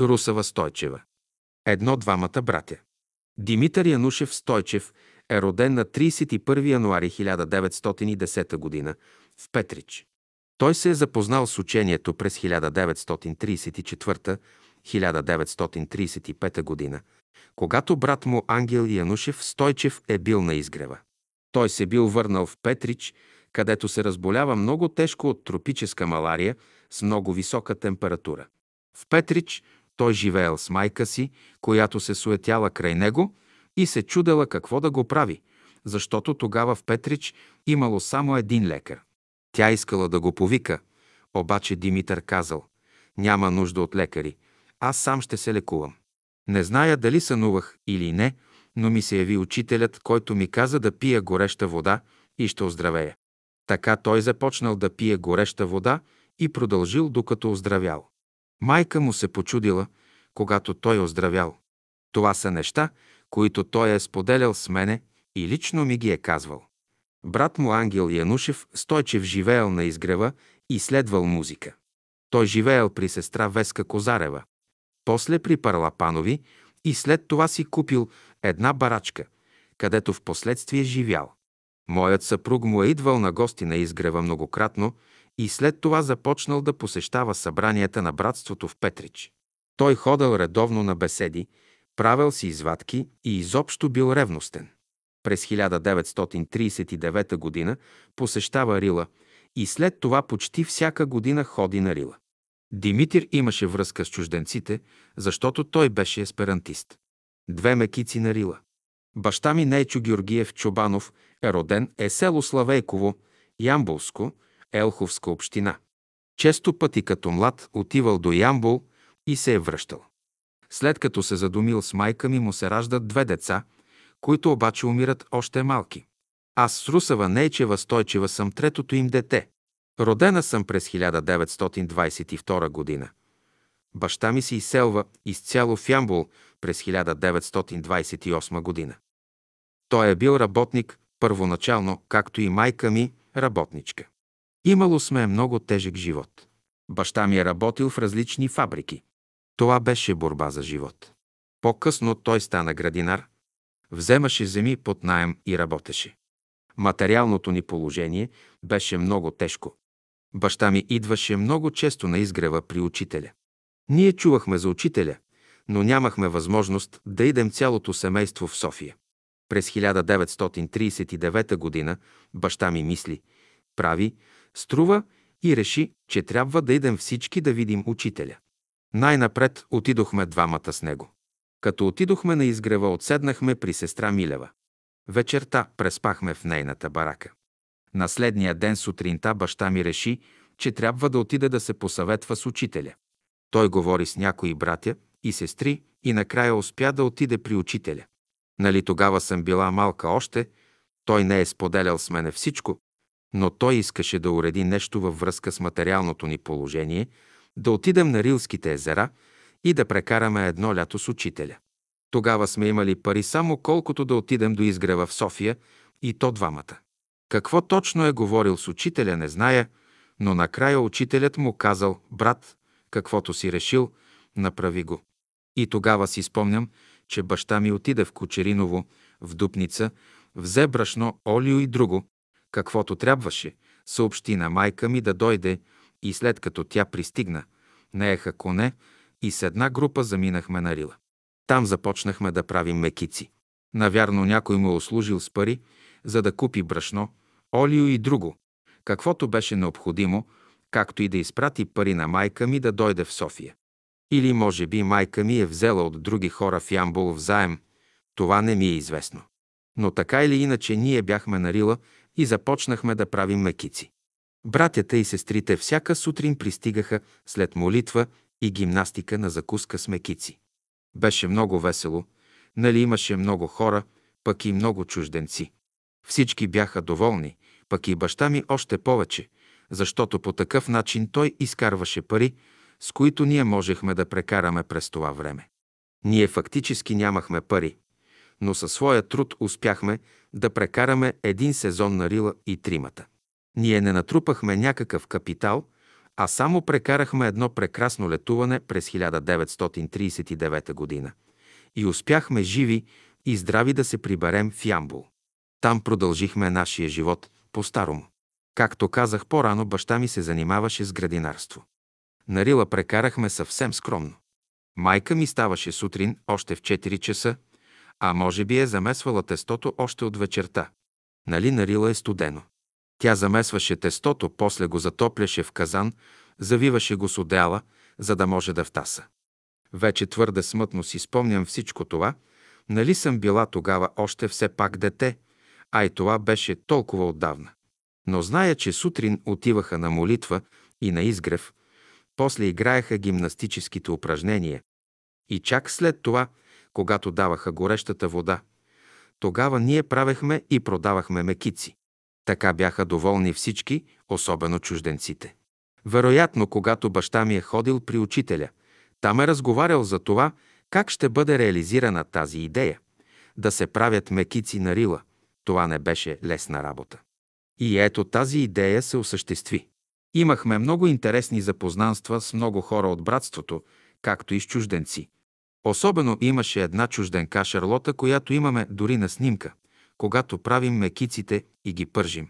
Русава Стойчева. Едно-двамата братя. Димитър Янушев Стойчев е роден на 31 януари 1910 г. в Петрич. Той се е запознал с учението през 1934-1935 г., когато брат му Ангел Янушев Стойчев е бил на изгрева. Той се бил върнал в Петрич, където се разболява много тежко от тропическа малария с много висока температура. В Петрич той живеел с майка си, която се суетяла край него и се чудела какво да го прави, защото тогава в Петрич имало само един лекар. Тя искала да го повика, обаче Димитър казал, няма нужда от лекари, аз сам ще се лекувам. Не зная дали сънувах или не, но ми се яви учителят, който ми каза да пия гореща вода и ще оздравея. Така той започнал да пие гореща вода и продължил докато оздравял. Майка му се почудила, когато той оздравял. Това са неща, които той е споделял с мене и лично ми ги е казвал. Брат му Ангел Янушев Стойчев живеел на изгрева и следвал музика. Той живеел при сестра Веска Козарева, после при Парлапанови и след това си купил една барачка, където в последствие живял. Моят съпруг му е идвал на гости на изгрева многократно и след това започнал да посещава събранията на братството в Петрич. Той ходил редовно на беседи, правил си извадки и изобщо бил ревностен. През 1939 г. посещава Рила и след това почти всяка година ходи на Рила. Димитър имаше връзка с чужденците, защото той беше есперантист. Две мекици на Рила. Баща ми Нейчо Георгиев Чобанов е роден е село Славейково, Ямбулско, Елховска община. Често пъти като млад отивал до Ямбул и се е връщал. След като се задумил с майка ми, му се раждат две деца, които обаче умират още малки. Аз с Русава Нейчева Стойчева съм третото им дете. Родена съм през 1922 година. Баща ми се изселва изцяло в Ямбул през 1928 година. Той е бил работник първоначално, както и майка ми работничка. Имало сме много тежък живот. Баща ми е работил в различни фабрики. Това беше борба за живот. По-късно той стана градинар, вземаше земи под найем и работеше. Материалното ни положение беше много тежко. Баща ми идваше много често на изгрева при учителя. Ние чувахме за учителя, но нямахме възможност да идем цялото семейство в София. През 1939 г. баща ми мисли, прави, струва и реши, че трябва да идем всички да видим учителя. Най-напред отидохме двамата с него. Като отидохме на изгрева, отседнахме при сестра Милева. Вечерта преспахме в нейната барака. На следния ден сутринта баща ми реши, че трябва да отиде да се посъветва с учителя. Той говори с някои братя и сестри и накрая успя да отиде при учителя. Нали тогава съм била малка още, той не е споделял с мене всичко, но той искаше да уреди нещо във връзка с материалното ни положение, да отидем на Рилските езера и да прекараме едно лято с учителя. Тогава сме имали пари само колкото да отидем до изгрева в София и то двамата. Какво точно е говорил с учителя, не зная, но накрая учителят му казал, брат, каквото си решил, направи го. И тогава си спомням, че баща ми отиде в Кочериново, в Дупница, взе брашно, олио и друго, каквото трябваше, съобщи на майка ми да дойде и след като тя пристигна, нееха коне и с една група заминахме на Рила. Там започнахме да правим мекици. Навярно някой му е услужил с пари, за да купи брашно, олио и друго, каквото беше необходимо, както и да изпрати пари на майка ми да дойде в София. Или може би майка ми е взела от други хора в Ямбул в заем, това не ми е известно. Но така или иначе ние бяхме на Рила и започнахме да правим мекици. Братята и сестрите всяка сутрин пристигаха след молитва и гимнастика на закуска с мекици. Беше много весело, нали имаше много хора, пък и много чужденци. Всички бяха доволни, пък и баща ми още повече, защото по такъв начин той изкарваше пари, с които ние можехме да прекараме през това време. Ние фактически нямахме пари, но със своя труд успяхме да прекараме един сезон на Рила и тримата. Ние не натрупахме някакъв капитал, а само прекарахме едно прекрасно летуване през 1939 година и успяхме живи и здрави да се приберем в Ямбул. Там продължихме нашия живот по-старому. Както казах по-рано, баща ми се занимаваше с градинарство. На Рила прекарахме съвсем скромно. Майка ми ставаше сутрин още в 4 часа, а може би е замесвала тестото още от вечерта. Нали на Рила е студено? Тя замесваше тестото, после го затопляше в казан, завиваше го с одеяла, за да може да втаса. Вече твърде смътно си спомням всичко това, нали съм била тогава още все пак дете, а и това беше толкова отдавна. Но зная, че сутрин отиваха на молитва и на изгрев, после играеха гимнастическите упражнения. И чак след това, когато даваха горещата вода, тогава ние правехме и продавахме мекици. Така бяха доволни всички, особено чужденците. Вероятно, когато баща ми е ходил при учителя, там е разговарял за това, как ще бъде реализирана тази идея – да се правят мекици на рила. Това не беше лесна работа. И ето тази идея се осъществи. Имахме много интересни запознанства с много хора от братството, както и с чужденци. Особено имаше една чужденка Шарлота, която имаме дори на снимка, когато правим мекиците и ги пържим.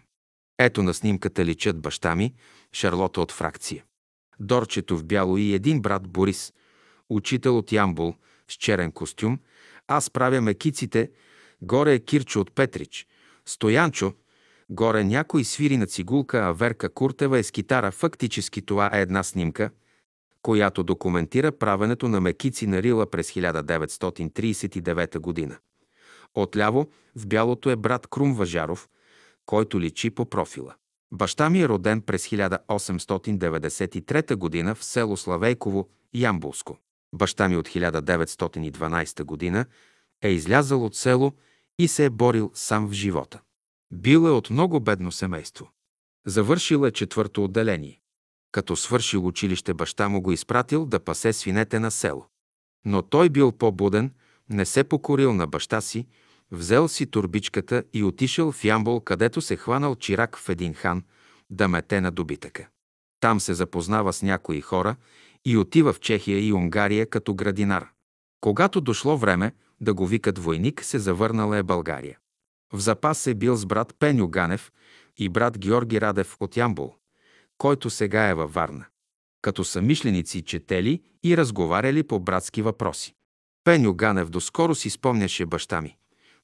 Ето на снимката личат баща ми, Шарлота от фракция. Дорчето в бяло и един брат Борис, учител от Ямбул, с черен костюм, аз правя мекиците, горе е Кирчо от Петрич, Стоянчо, горе някой свири на цигулка, а Верка Куртева е с китара. Фактически това е една снимка, която документира правенето на мекици на Рила през 1939 година. Отляво в бялото е брат Крум Важаров, който личи по профила. Баща ми е роден през 1893 година в село Славейково, Ямбулско. Баща ми от 1912 година е излязъл от село и се е борил сам в живота. Бил е от много бедно семейство. Завършил е четвърто отделение. Като свършил училище, баща му го изпратил да пасе свинете на село. Но той бил по-буден, не се покорил на баща си, взел си турбичката и отишъл в Ямбол, където се хванал чирак в един хан да мете на добитъка. Там се запознава с някои хора и отива в Чехия и Унгария като градинар. Когато дошло време да го викат войник, се завърнала е България. В запас е бил с брат Пеню Ганев и брат Георги Радев от Ямбол, който сега е във Варна. Като самишленици четели и разговаряли по братски въпроси. Пеню Ганев доскоро си спомняше баща ми,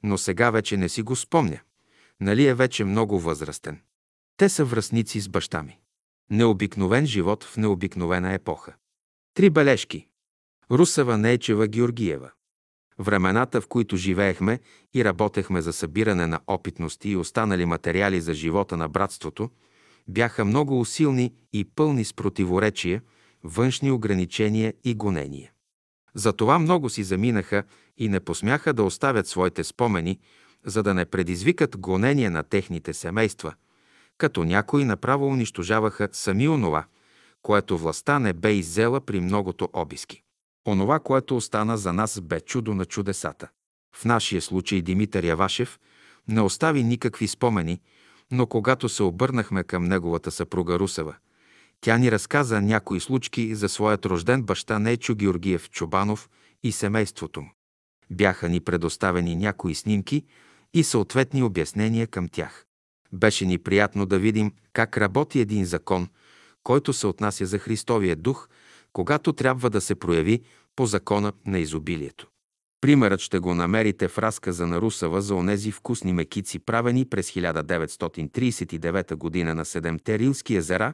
но сега вече не си го спомня. Нали е вече много възрастен. Те са връзници с баща ми. Необикновен живот в необикновена епоха. Три бележки. Русева Нейчева Георгиева. Времената, в които живеехме и работехме за събиране на опитности и останали материали за живота на братството, бяха много усилни и пълни с противоречия, външни ограничения и гонения. Затова много си заминаха и не посмяха да оставят своите спомени, за да не предизвикат гонения на техните семейства, като някои направо унищожаваха сами онова, което властта не бе иззела при многото обиски. Онова, което остана за нас, бе чудо на чудесата. В нашия случай Димитър Явашев не остави никакви спомени, но когато се обърнахме към неговата съпруга Русева, тя ни разказа някои случки за своят рожден баща Нечо Георгиев Чобанов и семейството му. Бяха ни предоставени някои снимки и съответни обяснения към тях. Беше ни приятно да видим как работи един закон, който се отнася за Христовия дух – когато трябва да се прояви по закона на изобилието. Примерът ще го намерите в разказа на Русава за онези вкусни мекици, правени през 1939 година на Седемте Рилски езера,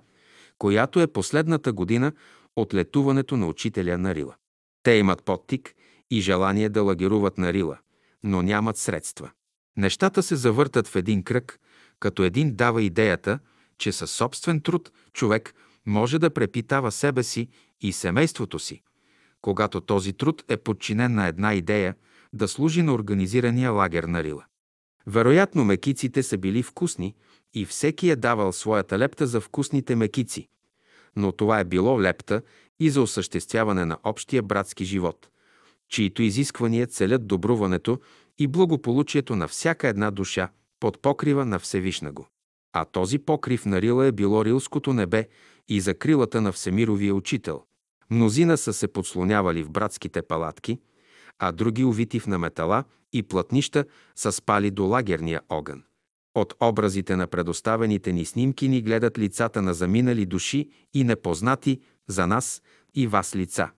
която е последната година от летуването на учителя на Рила. Те имат подтик и желание да лагеруват на Рила, но нямат средства. Нещата се завъртат в един кръг, като един дава идеята, че със собствен труд човек може да препитава себе си и семейството си, когато този труд е подчинен на една идея да служи на организирания лагер на Рила. Вероятно мекиците са били вкусни и всеки е давал своята лепта за вкусните мекици, но това е било лепта и за осъществяване на общия братски живот, чието изисквания целят добруването и благополучието на всяка една душа под покрива на Всевишна го. а този покрив на Рила е било Рилското небе и закрилата на Всемировия учител. Мнозина са се подслонявали в братските палатки, а други, увити в наметала и плътнища, са спали до лагерния огън. От образите на предоставените ни снимки ни гледат лицата на заминали души и непознати за нас и вас лица.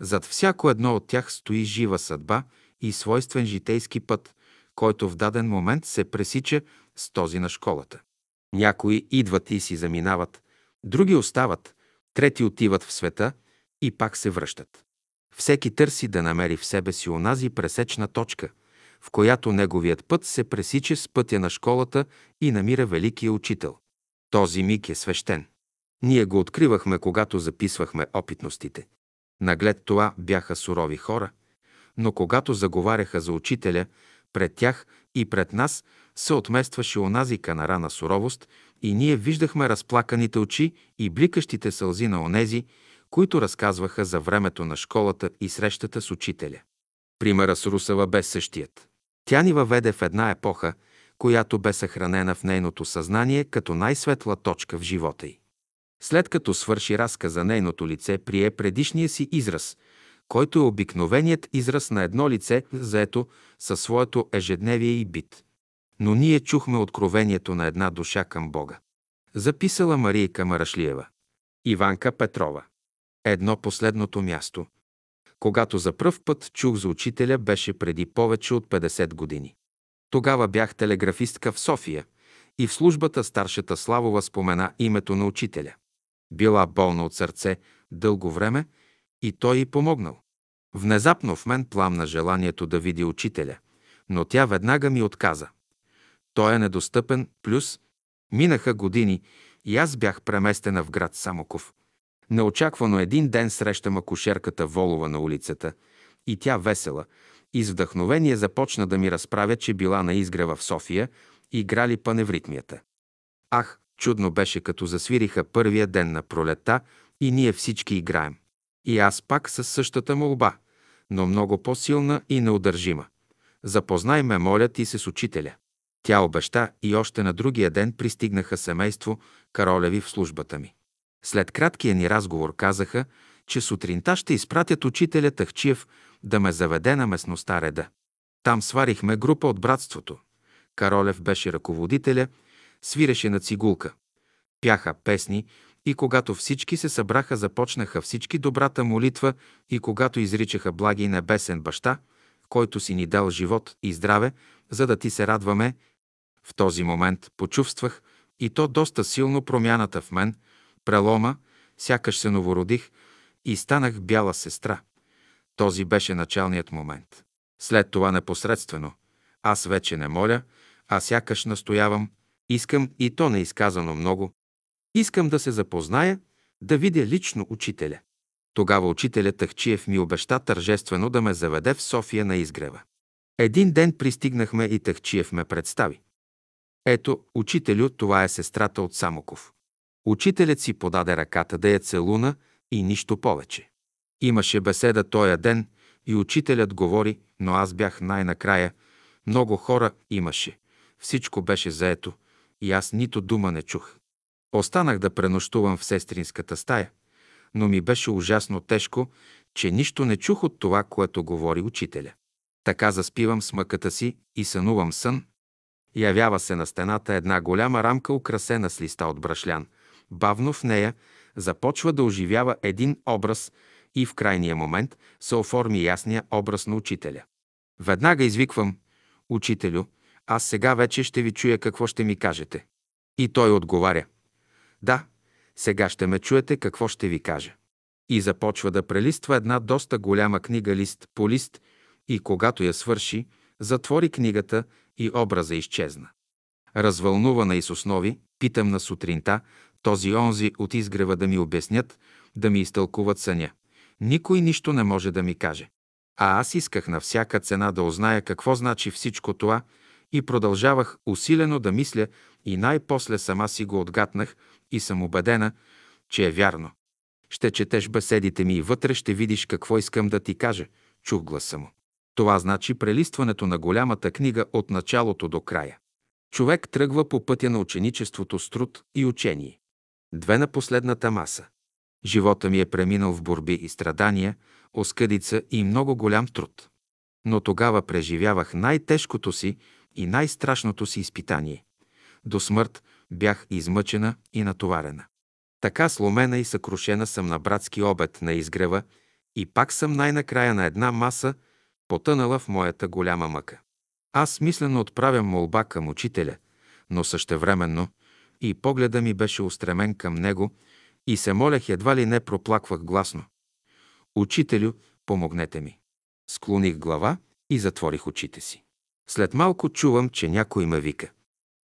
Зад всяко едно от тях стои жива съдба и свойствен житейски път, който в даден момент се пресича с този на школата. Някои идват и си заминават, други остават, трети отиват в света и пак се връщат. Всеки търси да намери в себе си онази пресечна точка, в която неговият път се пресича с пътя на школата и намира великия учител. Този миг е свещен. Ние го откривахме, когато записвахме опитностите. Наглед това бяха сурови хора, но когато заговаряха за учителя, пред тях и пред нас се отместваше онази канара на суровост и ние виждахме разплаканите очи и бликащите сълзи на онези, които разказваха за времето на школата и срещата с учителя. Примера с Русава бе същият. Тя ни въведе в една епоха, която бе съхранена в нейното съзнание като най-светла точка в живота й. След като свърши разказа, нейното лице прие предишния си израз, който е обикновеният израз на едно лице, заето със своето ежедневие и бит. Но ние чухме откровението на една душа към Бога. Записала Марийка Марашлиева. Иванка Петрова. Едно последното място. Когато за пръв път чух за учителя, беше преди повече от 50 години. Тогава бях телеграфистка в София и в службата старшата Славова спомена името на учителя. Била болна от сърце дълго време и той й помогнал. Внезапно в мен пламна желанието да види учителя, но тя веднага ми отказа. Той е недостъпен, плюс минаха години и аз бях преместена в град Самоков. Неочаквано един ден срещам акушерката Волова на улицата и тя весела и с вдъхновение започна да ми разправя, че била на изгрева в София и играли паневритмията. Ах, чудно беше, като засвириха първия ден на пролета и ние всички играем. И аз пак със същата молба, но много по-силна и неудържима. Запознай ме, моля ти се с учителя. Тя обеща и още на другия ден пристигнаха семейство Каролеви в службата ми. След краткия ни разговор казаха, че сутринта ще изпратят учителя Тахчиев да ме заведе на местността Реда. Там сварихме група от братството. Каролев беше ръководителя, свиреше на цигулка. Пяха песни и когато всички се събраха, започнаха всички добрата молитва и когато изричаха благи небесен баща, който си ни дал живот и здраве, за да ти се радваме, в този момент почувствах и то доста силно промяната в мен – прелома, сякаш се новородих и станах бяла сестра. Този беше началният момент. След това непосредствено. Аз вече не моля, а сякаш настоявам, искам и то неизказано много. Искам да се запозная, да видя лично учителя. Тогава учителят Тахчиев ми обеща тържествено да ме заведе в София на изгрева. Един ден пристигнахме и Тахчиев ме представи. Ето, учителю, това е сестрата от Самоков. Учителят си подаде ръката да я целуна и нищо повече. Имаше беседа тоя ден и учителят говори, но аз бях най-накрая. Много хора имаше. Всичко беше заето и аз нито дума не чух. Останах да пренощувам в сестринската стая, но ми беше ужасно тежко, че нищо не чух от това, което говори учителя. Така заспивам с мъката си и сънувам сън. Явява се на стената една голяма рамка, украсена с листа от брашлян – Бавно в нея започва да оживява един образ и в крайния момент се оформи ясния образ на учителя. Веднага извиквам «Учителю, аз сега вече ще ви чуя какво ще ми кажете». И той отговаря «Да, сега ще ме чуете какво ще ви кажа». И започва да прелиства една доста голяма книга лист по лист и когато я свърши, затвори книгата и образа изчезна. Развълнувана и с основи, питам на сутринта, този онзи от изгрева да ми обяснят, да ми изтълкуват съня. Никой нищо не може да ми каже. А аз исках на всяка цена да узная какво значи всичко това и продължавах усилено да мисля и най-после сама си го отгатнах и съм убедена, че е вярно. Ще четеш беседите ми и вътре ще видиш какво искам да ти кажа, чух гласа му. Това значи прелистването на голямата книга от началото до края. Човек тръгва по пътя на ученичеството с труд и учение. Две на последната маса. Живота ми е преминал в борби и страдания, оскъдица и много голям труд. Но тогава преживявах най-тежкото си и най-страшното си изпитание. До смърт бях измъчена и натоварена. Така сломена и съкрушена съм на братски обед на изгрева и пак съм най-накрая на една маса, потънала в моята голяма мъка. Аз мислено отправям молба към учителя, но същевременно и погледа ми беше устремен към него и се молех едва ли не проплаквах гласно. Учителю, помогнете ми. Склоних глава и затворих очите си. След малко чувам, че някой ме вика.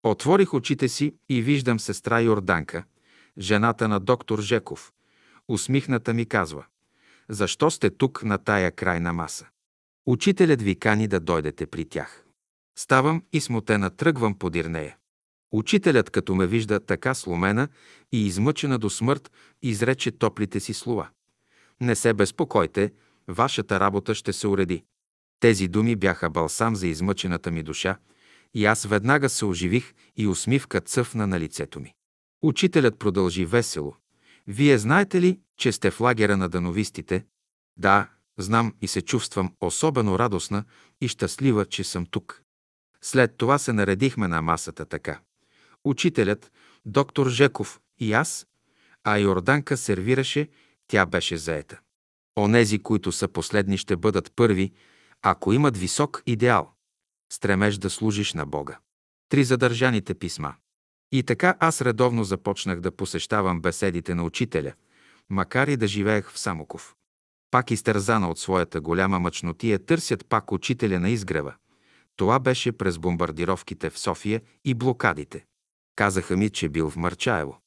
Отворих очите си и виждам сестра Йорданка, жената на доктор Жеков. Усмихната ми казва, защо сте тук на тая крайна маса? Учителят ви кани да дойдете при тях. Ставам и смутена тръгвам подир нея. Учителят, като ме вижда така сломена и измъчена до смърт, изрече топлите си слова. Не се безпокойте, вашата работа ще се уреди. Тези думи бяха балсам за измъчената ми душа и аз веднага се оживих и усмивка цъфна на лицето ми. Учителят продължи весело. Вие знаете ли, че сте в лагера на дановистите? Да, знам и се чувствам особено радостна и щастлива, че съм тук. След това се наредихме на масата така. Учителят, доктор Жеков и аз, а Йорданка сервираше, тя беше заета. Онези, които са последни, ще бъдат първи, ако имат висок идеал. Стремеж да служиш на Бога. Три задържаните писма. И така аз редовно започнах да посещавам беседите на учителя, макар и да живеех в Самоков. Пак изтързана от своята голяма мъчнотия, търсят пак учителя на изгрева. Това беше през бомбардировките в София и блокадите. Казаха ми, че бил в Марчаево.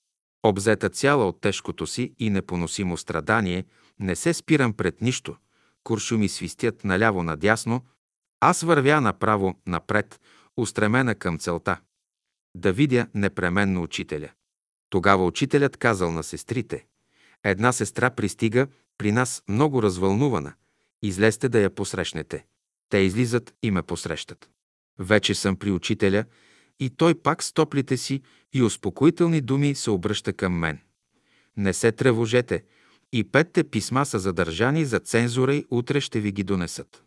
Обзета цяла от тежкото си и непоносимо страдание, не се спирам пред нищо. Куршуми свистят наляво-надясно. Аз вървя направо, напред, устремена към целта. Да видя непременно учителя. Тогава учителят казал на сестрите. Една сестра пристига при нас много развълнувана. Излезте да я посрещнете. Те излизат и ме посрещат. Вече съм при учителя и той пак с топлите си и успокоителни думи се обръща към мен. Не се тревожете, и петте писма са задържани за цензура и утре ще ви ги донесат.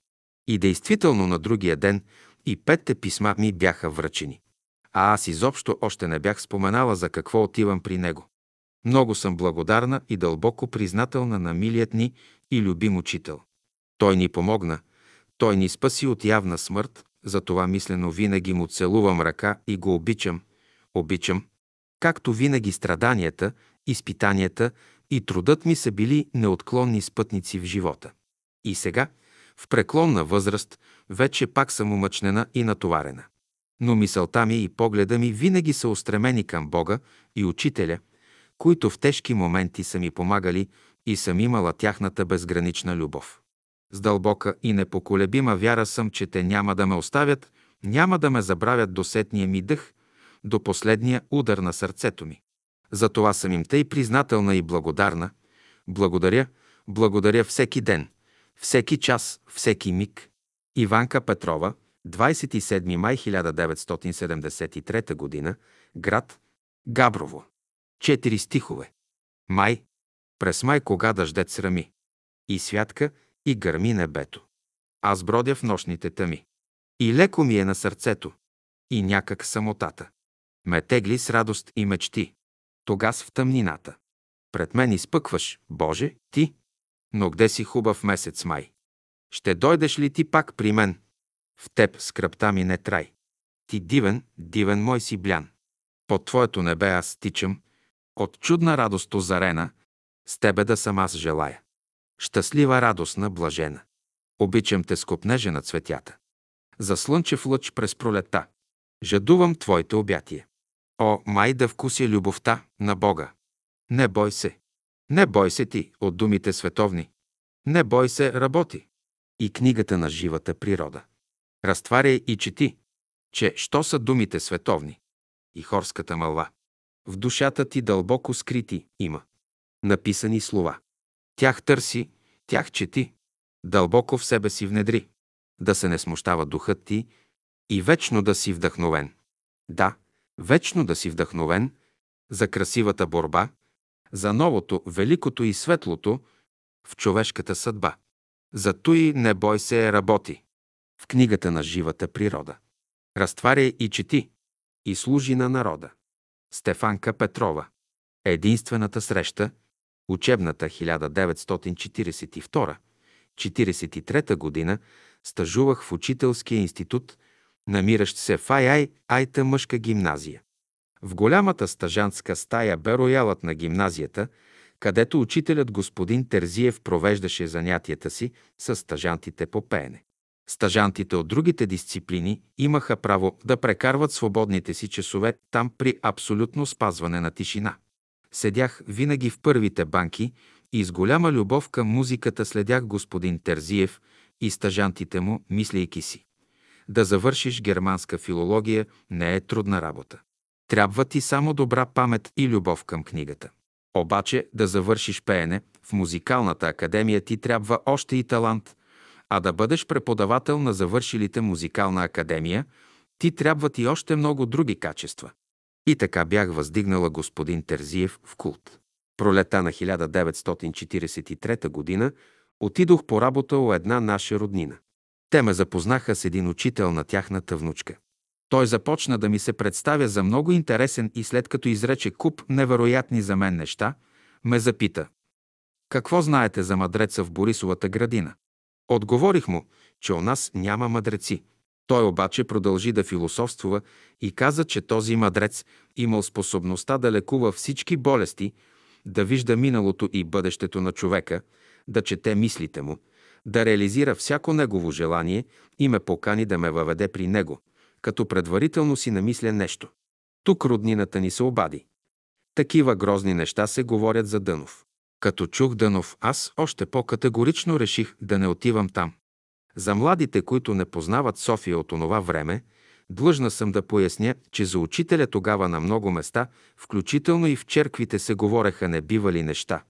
И действително на другия ден и петте писма ми бяха връчени. А аз изобщо още не бях споменала за какво отивам при него. Много съм благодарна и дълбоко признателна на милият ни и любим учител. Той ни помогна, той ни спаси от явна смърт, затова мислено винаги му целувам ръка и го обичам. Обичам. Както винаги страданията, изпитанията и трудът ми са били неотклонни спътници в живота. И сега, в преклонна възраст, вече пак съм умъчнена и натоварена. Но мисълта ми и погледа ми винаги са устремени към Бога и Учителя, които в тежки моменти са ми помагали и съм имала тяхната безгранична любов. С дълбока и непоколебима вяра съм, че те няма да ме оставят, няма да ме забравят до сетния ми дъх, до последния удар на сърцето ми. Затова съм им тъй признателна и благодарна. Благодаря, благодаря всеки ден, всеки час, всеки миг. Иванка Петрова, 27 май 1973 г., град Габрово. Четири стихове. Май. През май кога дъждет срами. И святка, и гърми небето. Аз бродя в нощните тъми. И леко ми е на сърцето. И някак самотата. Ме тегли с радост и мечти. Тогас в тъмнината. Пред мен изпъкваш, Боже, ти. Но где си хубав месец май? Ще дойдеш ли ти пак при мен? В теб скръпта ми не трай. Ти дивен, дивен мой си блян. Под твоето небе аз тичам, от чудна радост озарена, с тебе да съм аз желая. Щастлива, радостна, блажена. Обичам те скопнеже на цветята. За слънчев лъч през пролета. Жадувам твоите обятия. О, май да вкуся любовта на Бога. Не бой се. Не бой се ти от думите световни. Не бой се, работи. И книгата на живата природа. Разтваряй и чети, че що са думите световни. И хорската мълва. В душата ти дълбоко скрити има. Написани слова. Тях търси, тях чети. Дълбоко в себе си внедри. Да се не смущава духът ти и вечно да си вдъхновен. Да, вечно да си вдъхновен за красивата борба, за новото, великото и светлото в човешката съдба. За той не бой се работи. В книгата на живата природа. Разтваряй и чети. И служи на народа. Стефанка Петрова. Единствената среща, учебната 1942-43 година, стажувах в учителския институт, намиращ се в Ай-Ай, Айта мъжка гимназия. В голямата стажантска стая бе роялът на гимназията, където учителят господин Терзиев провеждаше занятията си с стажантите по пеене. Стажантите от другите дисциплини имаха право да прекарват свободните си часове там при абсолютно спазване на тишина. Седях винаги в първите банки и с голяма любов към музиката следях господин Терзиев и стажантите му, мислейки си. Да завършиш германска филология не е трудна работа. Трябва ти само добра памет и любов към книгата. Обаче да завършиш пеене в музикалната академия ти трябва още и талант, а да бъдеш преподавател на завършилите музикална академия, ти трябват и още много други качества. И така бях въздигнала господин Терзиев в култ. Пролета на 1943 година отидох по работа у една наша роднина. Те ме запознаха с един учител на тяхната внучка. Той започна да ми се представя за много интересен и след като изрече куп невероятни за мен неща, ме запита. Какво знаете за мъдреца в Борисовата градина? Отговорих му, че у нас няма мъдреци. Той обаче продължи да философствува и каза, че този мъдрец имал способността да лекува всички болести, да вижда миналото и бъдещето на човека, да чете мислите му, да реализира всяко негово желание и ме покани да ме въведе при него, като предварително си намисля нещо. Тук роднината ни се обади. Такива грозни неща се говорят за Дънов. Като чух Дънов, аз още по-категорично реших да не отивам там. За младите, които не познават София от онова време, длъжна съм да поясня, че за учителя тогава на много места, включително и в черквите се говореха небивали неща.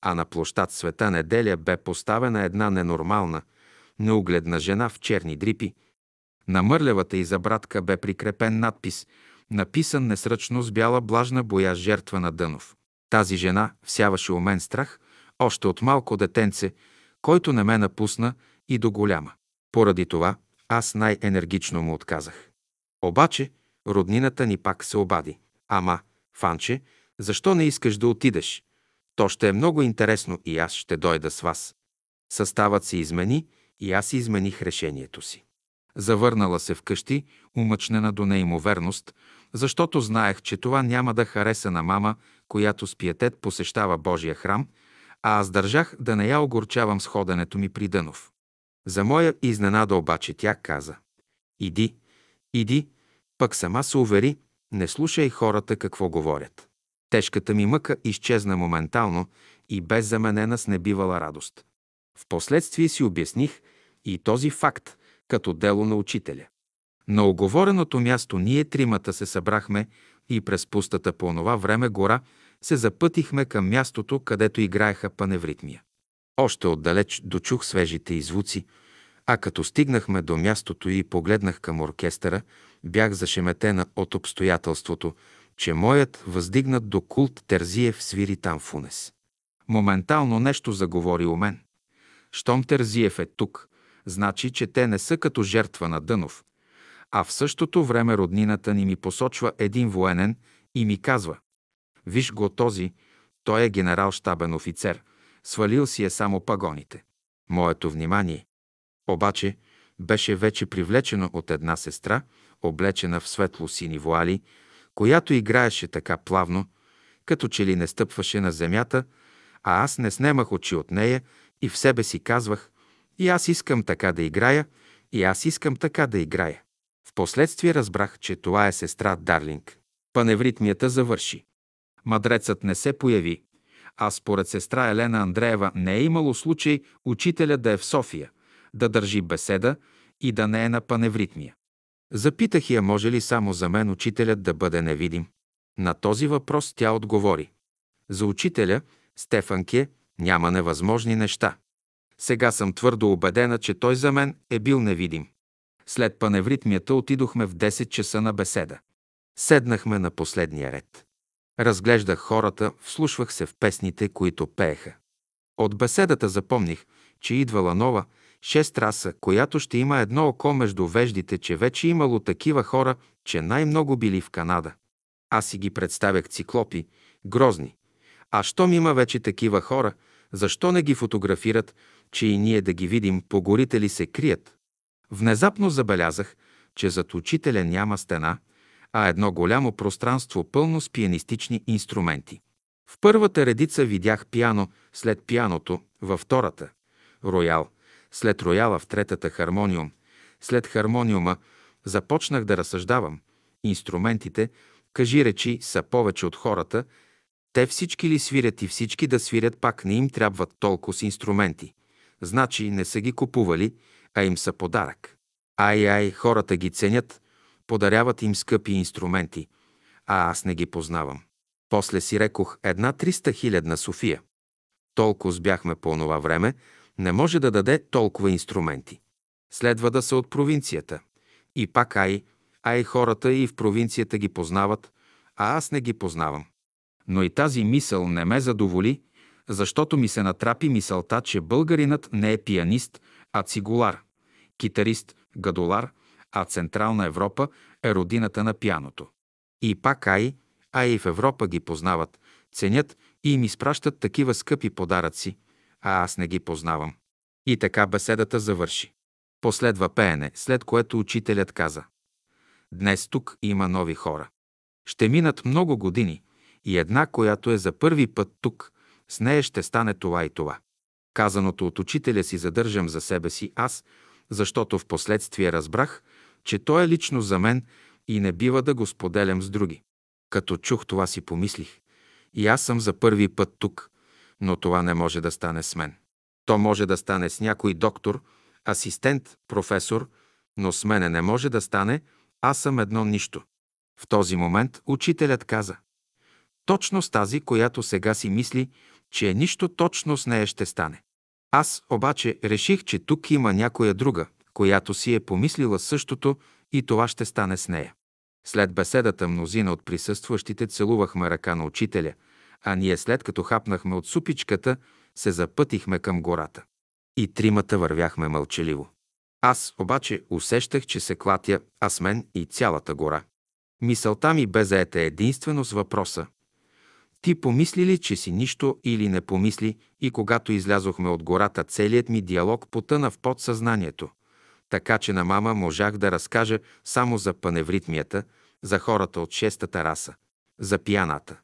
А на площад Света неделя бе поставена една ненормална, неугледна жена в черни дрипи. На мърлевата и забратка бе прикрепен надпис, написан несръчно с бяла блажна боя жертва на Дънов. Тази жена всяваше у мен страх, още от малко детенце, който не ме напусна и до голяма. Поради това аз най-енергично му отказах. Обаче роднината ни пак се обади. Ама, Фанче, защо не искаш да отидеш? То ще е много интересно и аз ще дойда с вас. Съставът се измени и аз измених решението си. Завърнала се вкъщи, умъчнена до неимоверност, защото знаех, че това няма да хареса на мама, която с пиетет посещава Божия храм, а аз държах да не я огорчавам с ходенето ми при Дънов. За моя изненада обаче тя каза «Иди, иди», пък сама се увери, не слушай хората какво говорят. Тежката ми мъка изчезна моментално и без заменена с небивала радост. Впоследствие си обясних и този факт като дело на учителя. На оговореното място ние тримата се събрахме и през пустата по онова време гора се запътихме към мястото, където играеха паневритмия. Още отдалеч дочух свежите извуци, а като стигнахме до мястото и погледнах към оркестъра, бях зашеметена от обстоятелството, че моят въздигнат до култ Терзиев свири там в Унес. Моментално нещо заговори у мен. Щом Терзиев е тук, значи, че те не са като жертва на Дънов. А в същото време роднината ни ми посочва един военен и ми казва «Виж го този, той е генерал-штабен офицер, свалил си е само пагоните». Моето внимание обаче беше вече привлечено от една сестра, облечена в светло-сини вуали, която играеше така плавно, като че ли не стъпваше на земята, а аз не снемах очи от нея и в себе си казвах и аз искам така да играя, и аз искам така да играя. Впоследствие разбрах, че това е сестра Дарлинг. Паневритмията завърши. Мадрецът не се появи, а според сестра Елена Андреева не е имало случай учителя да е в София, да държи беседа и да не е на паневритмия. Запитах я, може ли само за мен учителят да бъде невидим. На този въпрос тя отговори. За учителя, Стефанке, няма невъзможни неща. Сега съм твърдо убедена, че той за мен е бил невидим. След паневритмията отидохме в 10 часа на беседа. Седнахме на последния ред. Разглеждах хората, вслушвах се в песните, които пееха. От беседата запомних, че идвала нова, шест раса, която ще има едно око между веждите, че вече имало такива хора, че най-много били в Канада. Аз си ги представях циклопи, грозни. А щом има вече такива хора, защо не ги фотографират, че и ние да ги видим, по горите ли се крият? Внезапно забелязах, че зад учителя няма стена, а едно голямо пространство пълно с пианистични инструменти. В първата редица видях пиано, след пианото, във втората – роял, след рояла в третата хармониум. След хармониума започнах да разсъждавам. Инструментите, кажи речи, са повече от хората. Те всички ли свирят и всички да свирят, пак не им трябват толкова с инструменти. Значи не са ги купували, а им са подарък. Ай-ай, хората ги ценят, подаряват им скъпи инструменти, а аз не ги познавам. После си рекох една 300 хилядна София. Толкова сбяхме по онова време, не може да даде толкова инструменти. Следва да са от провинцията. И пак ай, ай хората и в провинцията ги познават, а аз не ги познавам. Но и тази мисъл не ме задоволи, защото ми се натрапи мисълта, че българинът не е пианист, а цигулар, китарист, гадолар, а Централна Европа е родината на пяното. И пак ай, а и в Европа ги познават, ценят и им изпращат такива скъпи подаръци, а аз не ги познавам. И така беседата завърши. Последва пеене, след което учителят каза Днес тук има нови хора. Ще минат много години и една, която е за първи път тук, с нея ще стане това и това. Казаното от учителя си задържам за себе си аз, защото в последствие разбрах, че то е лично за мен и не бива да го споделям с други. Като чух това си помислих. И аз съм за първи път тук, но това не може да стане с мен. То може да стане с някой доктор, асистент, професор, но с мене не може да стане, аз съм едно нищо. В този момент учителят каза. Точно с тази, която сега си мисли, че е нищо точно с нея ще стане. Аз обаче реших, че тук има някоя друга, която си е помислила същото и това ще стане с нея. След беседата мнозина от присъстващите целувахме ръка на учителя, а ние след като хапнахме от супичката, се запътихме към гората. И тримата вървяхме мълчаливо. Аз обаче усещах, че се клатя, а мен и цялата гора. Мисълта ми бе заета единствено с въпроса ти помисли ли, че си нищо или не помисли и когато излязохме от гората, целият ми диалог потъна в подсъзнанието. Така че на мама можах да разкажа само за паневритмията, за хората от шестата раса, за пияната.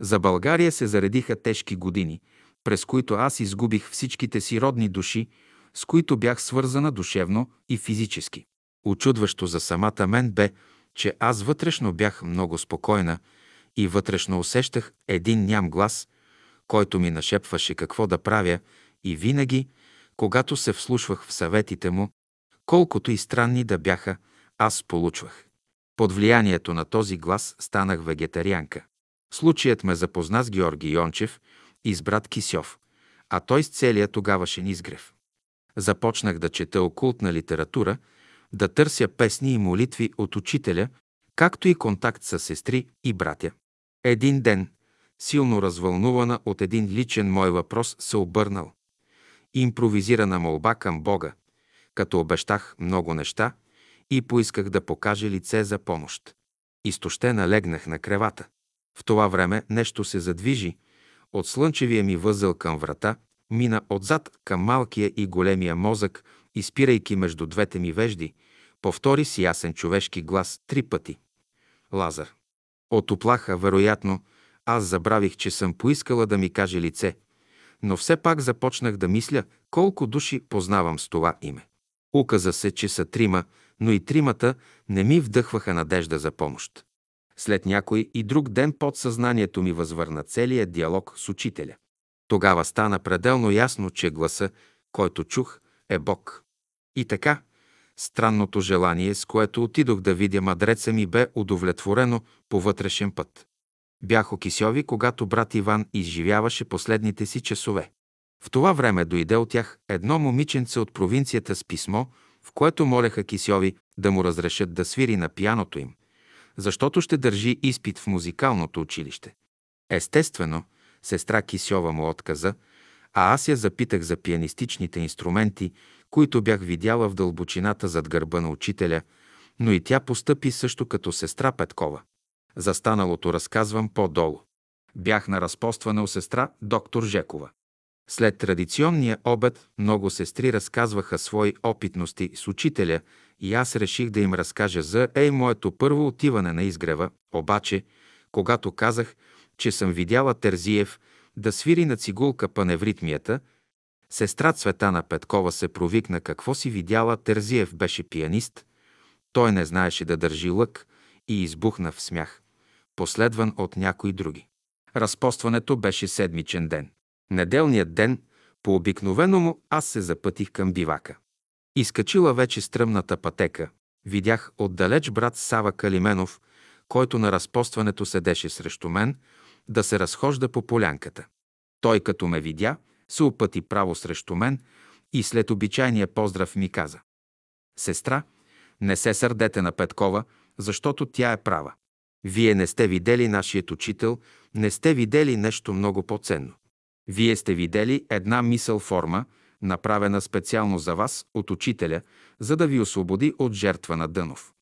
За България се заредиха тежки години, през които аз изгубих всичките си родни души, с които бях свързана душевно и физически. Очудващо за самата мен бе, че аз вътрешно бях много спокойна и вътрешно усещах един ням глас, който ми нашепваше какво да правя и винаги, когато се вслушвах в съветите му, колкото и странни да бяха, аз получвах. Под влиянието на този глас станах вегетарианка. Случаят ме запозна с Георги Йончев и с брат Кисьов, а той с целия тогавашен изгрев. Започнах да чета окултна литература, да търся песни и молитви от учителя, както и контакт с сестри и братя. Един ден, силно развълнувана от един личен мой въпрос, се обърнал. Импровизирана молба към Бога, като обещах много неща и поисках да покаже лице за помощ. Изтощена легнах на кревата. В това време нещо се задвижи. От слънчевия ми възъл към врата, мина отзад към малкия и големия мозък, изпирайки между двете ми вежди, повтори си ясен човешки глас три пъти. Лазар. От оплаха, вероятно, аз забравих, че съм поискала да ми каже лице, но все пак започнах да мисля колко души познавам с това име. Указа се, че са трима, но и тримата не ми вдъхваха надежда за помощ. След някой и друг ден под съзнанието ми възвърна целият диалог с учителя. Тогава стана пределно ясно, че гласа, който чух, е Бог. И така, Странното желание, с което отидох да видя мадреца ми, бе удовлетворено по вътрешен път. Бях у Кисьови, когато брат Иван изживяваше последните си часове. В това време дойде от тях едно момиченце от провинцията с писмо, в което молеха Кисьови да му разрешат да свири на пияното им, защото ще държи изпит в музикалното училище. Естествено, сестра Кисьова му отказа, а аз я запитах за пианистичните инструменти, които бях видяла в дълбочината зад гърба на учителя, но и тя постъпи също като сестра Петкова. За станалото разказвам по-долу. Бях на разпостване у сестра доктор Жекова. След традиционния обед много сестри разказваха свои опитности с учителя и аз реших да им разкажа за ей моето първо отиване на изгрева, обаче, когато казах, че съм видяла Терзиев да свири на цигулка паневритмията, сестра Цветана Петкова се провикна какво си видяла, Терзиев беше пианист, той не знаеше да държи лък и избухна в смях, последван от някои други. Разпостването беше седмичен ден. Неделният ден, по обикновено му, аз се запътих към бивака. Изкачила вече стръмната пътека, видях отдалеч брат Сава Калименов, който на разпостването седеше срещу мен, да се разхожда по полянката. Той, като ме видя, се опъти право срещу мен и след обичайния поздрав ми каза «Сестра, не се сърдете на Петкова, защото тя е права. Вие не сте видели нашият учител, не сте видели нещо много по-ценно. Вие сте видели една мисъл форма, направена специално за вас от учителя, за да ви освободи от жертва на Дънов.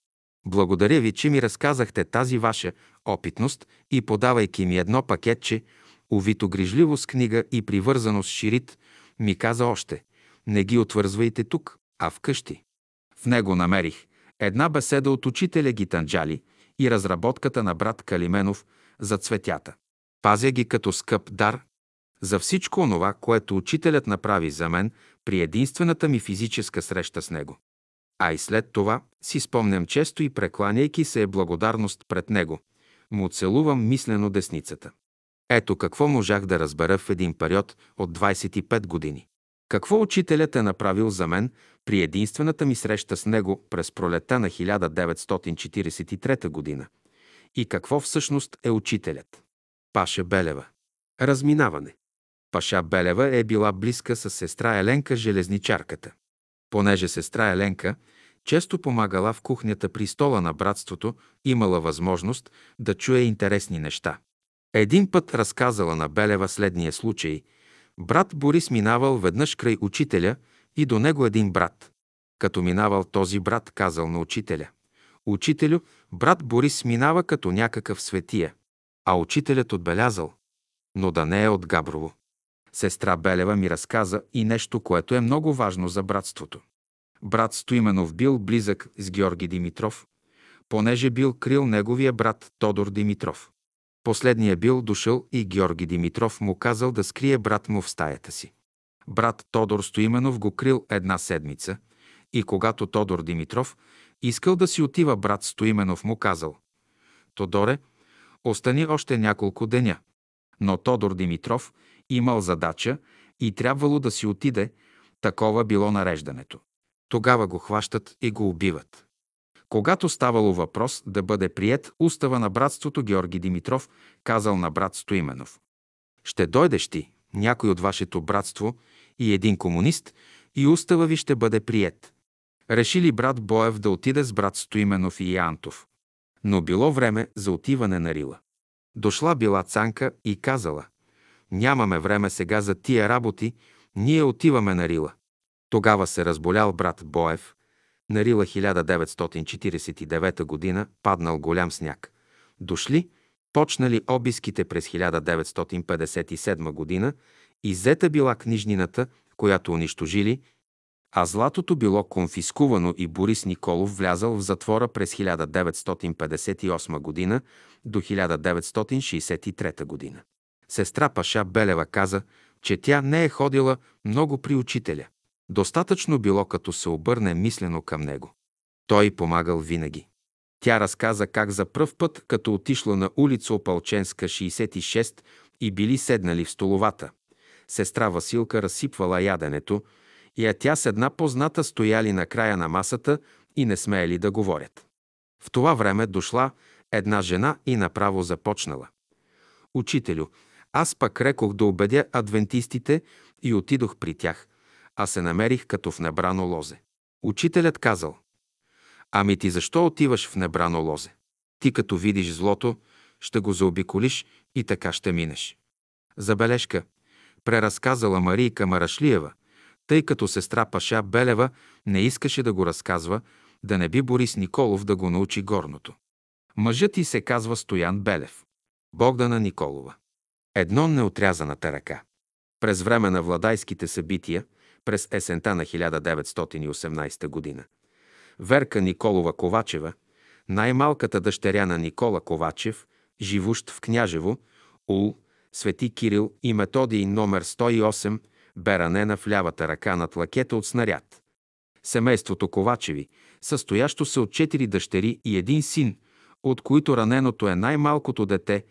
Благодаря ви, че ми разказахте тази ваша опитност и подавайки ми едно пакетче, увито грижливо с книга и привързано с ширит, ми каза още «Не ги отвързвайте тук, а вкъщи». В него намерих една беседа от учителя Гитанджали и разработката на брат Калименов за цветята. Пазя ги като скъп дар за всичко онова, което учителят направи за мен при единствената ми физическа среща с него. А и след това си спомням често и прекланяйки се е благодарност пред него, му целувам мислено десницата. Ето какво можах да разбера в един период от 25 години. Какво учителят е направил за мен при единствената ми среща с него през пролета на 1943 година и какво всъщност е учителят. Паша Белева. Разминаване. Паша Белева е била близка с сестра Еленка Железничарката. Понеже сестра Еленка често помагала в кухнята при стола на братството, имала възможност да чуе интересни неща. Един път разказала на Белева следния случай. Брат Борис минавал веднъж край учителя и до него един брат. Като минавал този брат, казал на учителя. Учителю, брат Борис минава като някакъв светия. А учителят отбелязал. Но да не е от Габрово. Сестра Белева ми разказа и нещо, което е много важно за братството. Брат Стоименов бил близък с Георги Димитров, понеже бил крил неговия брат Тодор Димитров. Последния бил дошъл и Георги Димитров му казал да скрие брат му в стаята си. Брат Тодор Стоименов го крил една седмица и когато Тодор Димитров искал да си отива, брат Стоименов му казал «Тодоре, остани още няколко деня». Но Тодор Димитров имал задача и трябвало да си отиде, такова било нареждането. Тогава го хващат и го убиват. Когато ставало въпрос да бъде прият устава на братството, Георги Димитров казал на брат Стоименов. Ще дойдеш ти, някой от вашето братство и един комунист, и устава ви ще бъде прият. Решили брат Боев да отиде с брат Стоименов и Янтов. Но било време за отиване на Рила. Дошла била Цанка и казала Нямаме време сега за тия работи, ние отиваме на Рила. Тогава се разболял брат Боев. На Рила 1949 година паднал голям сняг. Дошли, почнали обиските през 1957 година, иззета била книжнината, която унищожили, а златото било конфискувано и Борис Николов влязал в затвора през 1958 година до 1963 година. Сестра Паша Белева каза, че тя не е ходила много при учителя. Достатъчно било като се обърне мислено към него. Той помагал винаги. Тя разказа как за пръв път, като отишла на улица Опалченска 66 и били седнали в столовата. Сестра Василка разсипвала яденето и а тя с една позната стояли на края на масата и не смеели да говорят. В това време дошла една жена и направо започнала. Учителю, аз пък рекох да убедя адвентистите и отидох при тях, а се намерих като в небрано лозе. Учителят казал, Ами ти защо отиваш в небрано лозе? Ти като видиш злото, ще го заобиколиш и така ще минеш. Забележка. Преразказала Марийка Марашлиева, тъй като сестра Паша Белева не искаше да го разказва, да не би Борис Николов да го научи горното. Мъжът ти се казва Стоян Белев. Богдана Николова. Едно неотрязаната ръка. През време на владайските събития, през есента на 1918 година, Верка Николова Ковачева, най-малката дъщеря на Никола Ковачев, живущ в Княжево, Ул, Свети Кирил и Методий номер 108, бе ранена в лявата ръка над лакета от снаряд. Семейството Ковачеви, състоящо се от четири дъщери и един син, от които раненото е най-малкото дете,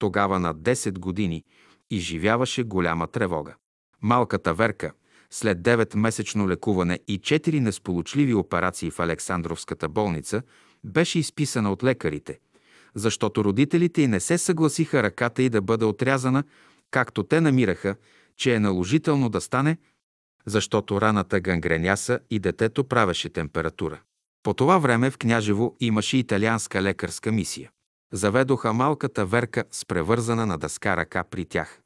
тогава на 10 години, изживяваше голяма тревога. Малката Верка, след 9-месечно лекуване и 4 несполучливи операции в Александровската болница, беше изписана от лекарите, защото родителите й не се съгласиха ръката й да бъде отрязана, както те намираха, че е наложително да стане, защото раната гангреняса и детето правеше температура. По това време в Княжево имаше италианска лекарска мисия. Заведоха малката Верка с превързана на дъска ръка при тях.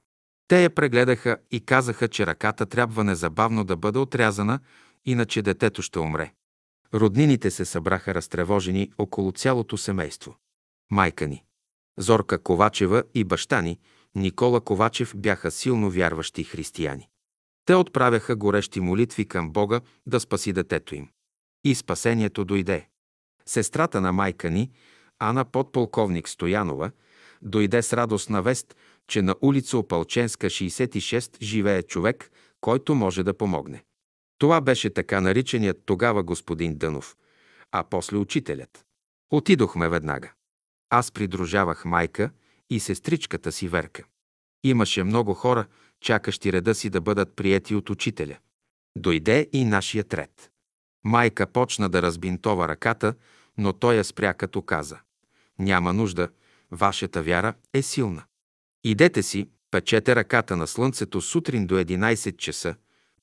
Те я прегледаха и казаха, че ръката трябва незабавно да бъде отрязана, иначе детето ще умре. Роднините се събраха разтревожени около цялото семейство. Майка ни. Зорка Ковачева и баща ни, Никола Ковачев, бяха силно вярващи християни. Те отправяха горещи молитви към Бога да спаси детето им. И спасението дойде. Сестрата на майка ни, Ана подполковник Стоянова, дойде с радостна вест, че на улица Опалченска 66 живее човек, който може да помогне. Това беше така наричаният тогава господин Дънов, а после учителят. Отидохме веднага. Аз придружавах майка и сестричката си Верка. Имаше много хора, чакащи реда си да бъдат приети от учителя. Дойде и нашият ред. Майка почна да разбинтова ръката, но той я спря като каза. Няма нужда, вашата вяра е силна. Идете си, печете ръката на слънцето сутрин до 11 часа,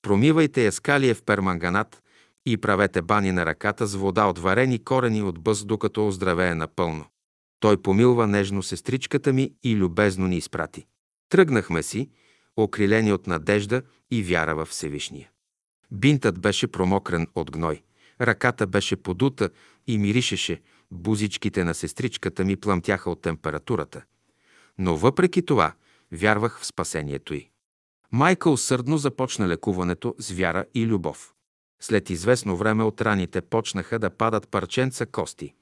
промивайте я калиев перманганат и правете бани на ръката с вода от варени корени от бъз, докато оздравее напълно. Той помилва нежно сестричката ми и любезно ни изпрати. Тръгнахме си, окрилени от надежда и вяра в Всевишния. Бинтът беше промокрен от гной, ръката беше подута и миришеше, бузичките на сестричката ми плъмтяха от температурата. Но въпреки това вярвах в спасението й. Майка усърдно започна лекуването с вяра и любов. След известно време от раните почнаха да падат парченца кости.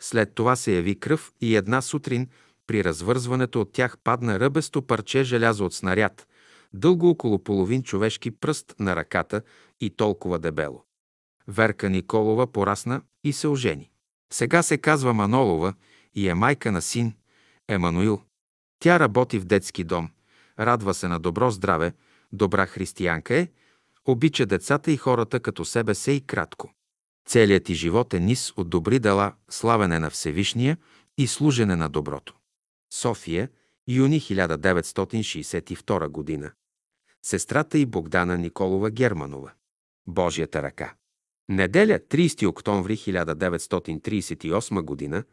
След това се яви кръв и една сутрин при развързването от тях падна ръбесто парче желязо от снаряд, дълго около половин човешки пръст на ръката и толкова дебело. Верка Николова порасна и се ожени. Сега се казва Манолова и е майка на син Емануил. Тя работи в детски дом, радва се на добро здраве, добра християнка е, обича децата и хората като себе се и кратко. Целият ти живот е низ от добри дела, славене на Всевишния и служене на доброто. София, юни 1962 година. Сестрата и Богдана Николова Германова. Божията ръка. Неделя, 30 октомври 1938 година,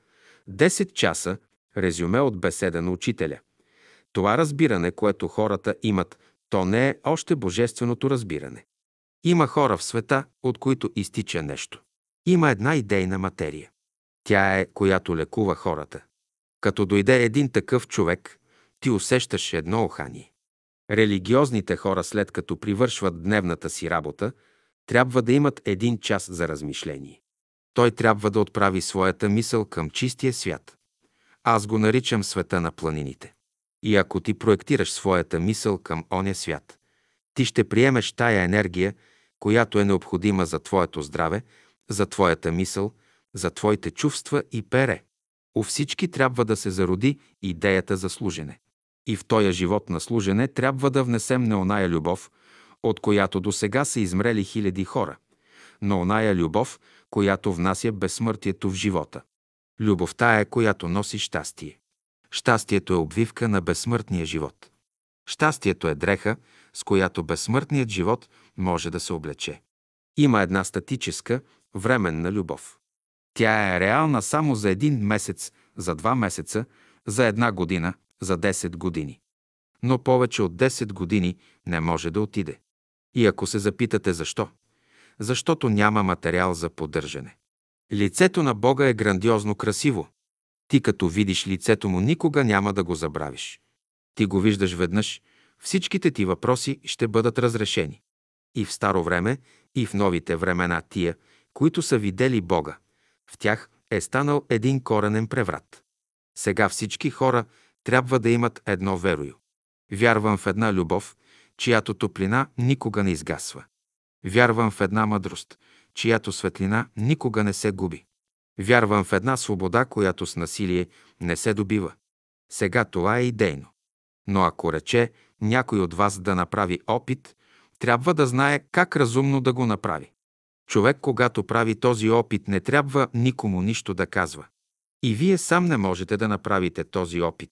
10 часа, резюме от беседа на учителя. Това разбиране, което хората имат, то не е още божественото разбиране. Има хора в света, от които изтича нещо. Има една идейна материя. Тя е, която лекува хората. Като дойде един такъв човек, ти усещаш едно ухание. Религиозните хора, след като привършват дневната си работа, трябва да имат един час за размишление. Той трябва да отправи своята мисъл към чистия свят. Аз го наричам света на планините. И ако ти проектираш своята мисъл към оня свят, ти ще приемеш тая енергия, която е необходима за твоето здраве, за твоята мисъл, за твоите чувства и пере. У всички трябва да се зароди идеята за служене. И в този живот на служене трябва да внесем не оная любов, от която до сега са измрели хиляди хора, но оная любов, която внася безсмъртието в живота. Любовта е, която носи щастие. Щастието е обвивка на безсмъртния живот. Щастието е дреха, с която безсмъртният живот може да се облече. Има една статическа, временна любов. Тя е реална само за един месец, за два месеца, за една година, за 10 години. Но повече от 10 години не може да отиде. И ако се запитате защо? Защото няма материал за поддържане. Лицето на Бога е грандиозно красиво. Ти като видиш лицето му, никога няма да го забравиш. Ти го виждаш веднъж, всичките ти въпроси ще бъдат разрешени. И в старо време, и в новите времена тия, които са видели Бога, в тях е станал един коренен преврат. Сега всички хора трябва да имат едно верою. Вярвам в една любов, чиято топлина никога не изгасва. Вярвам в една мъдрост, чиято светлина никога не се губи. Вярвам в една свобода, която с насилие не се добива. Сега това е идейно. Но ако рече някой от вас да направи опит, трябва да знае как разумно да го направи. Човек, когато прави този опит, не трябва никому нищо да казва. И вие сам не можете да направите този опит.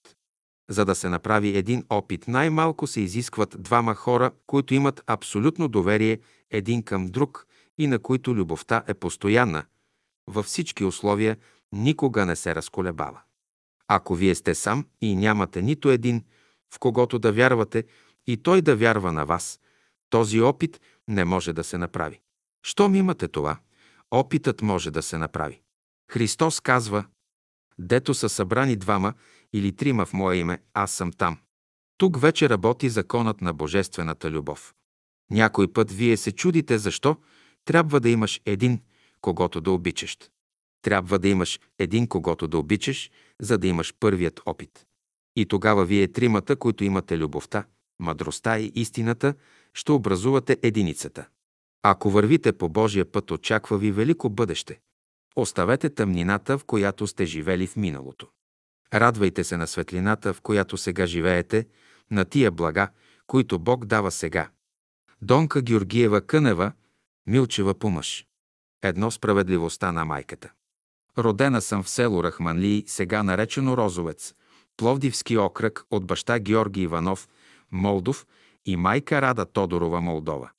За да се направи един опит, най-малко се изискват двама хора, които имат абсолютно доверие един към друг и на които любовта е постоянна, във всички условия никога не се разколебава. Ако вие сте сам и нямате нито един, в когото да вярвате и той да вярва на вас, този опит не може да се направи. Щом имате това, опитът може да се направи. Христос казва, дето са събрани двама или трима в Мое име, аз съм там. Тук вече работи законът на божествената любов. Някой път вие се чудите защо трябва да имаш един, когато да обичаш. Трябва да имаш един, когато да обичаш, за да имаш първият опит. И тогава вие тримата, които имате любовта, мъдростта и истината, ще образувате единицата. Ако вървите по Божия път, очаква ви велико бъдеще. Оставете тъмнината, в която сте живели в миналото. Радвайте се на светлината, в която сега живеете, на тия блага, които Бог дава сега. Донка Георгиева Кънева, Милчева помъж. Едно справедливостта на майката. Родена съм в село Рахманли, сега наречено Розовец, Пловдивски окръг от баща Георги Иванов, Молдов и майка Рада Тодорова, Молдова.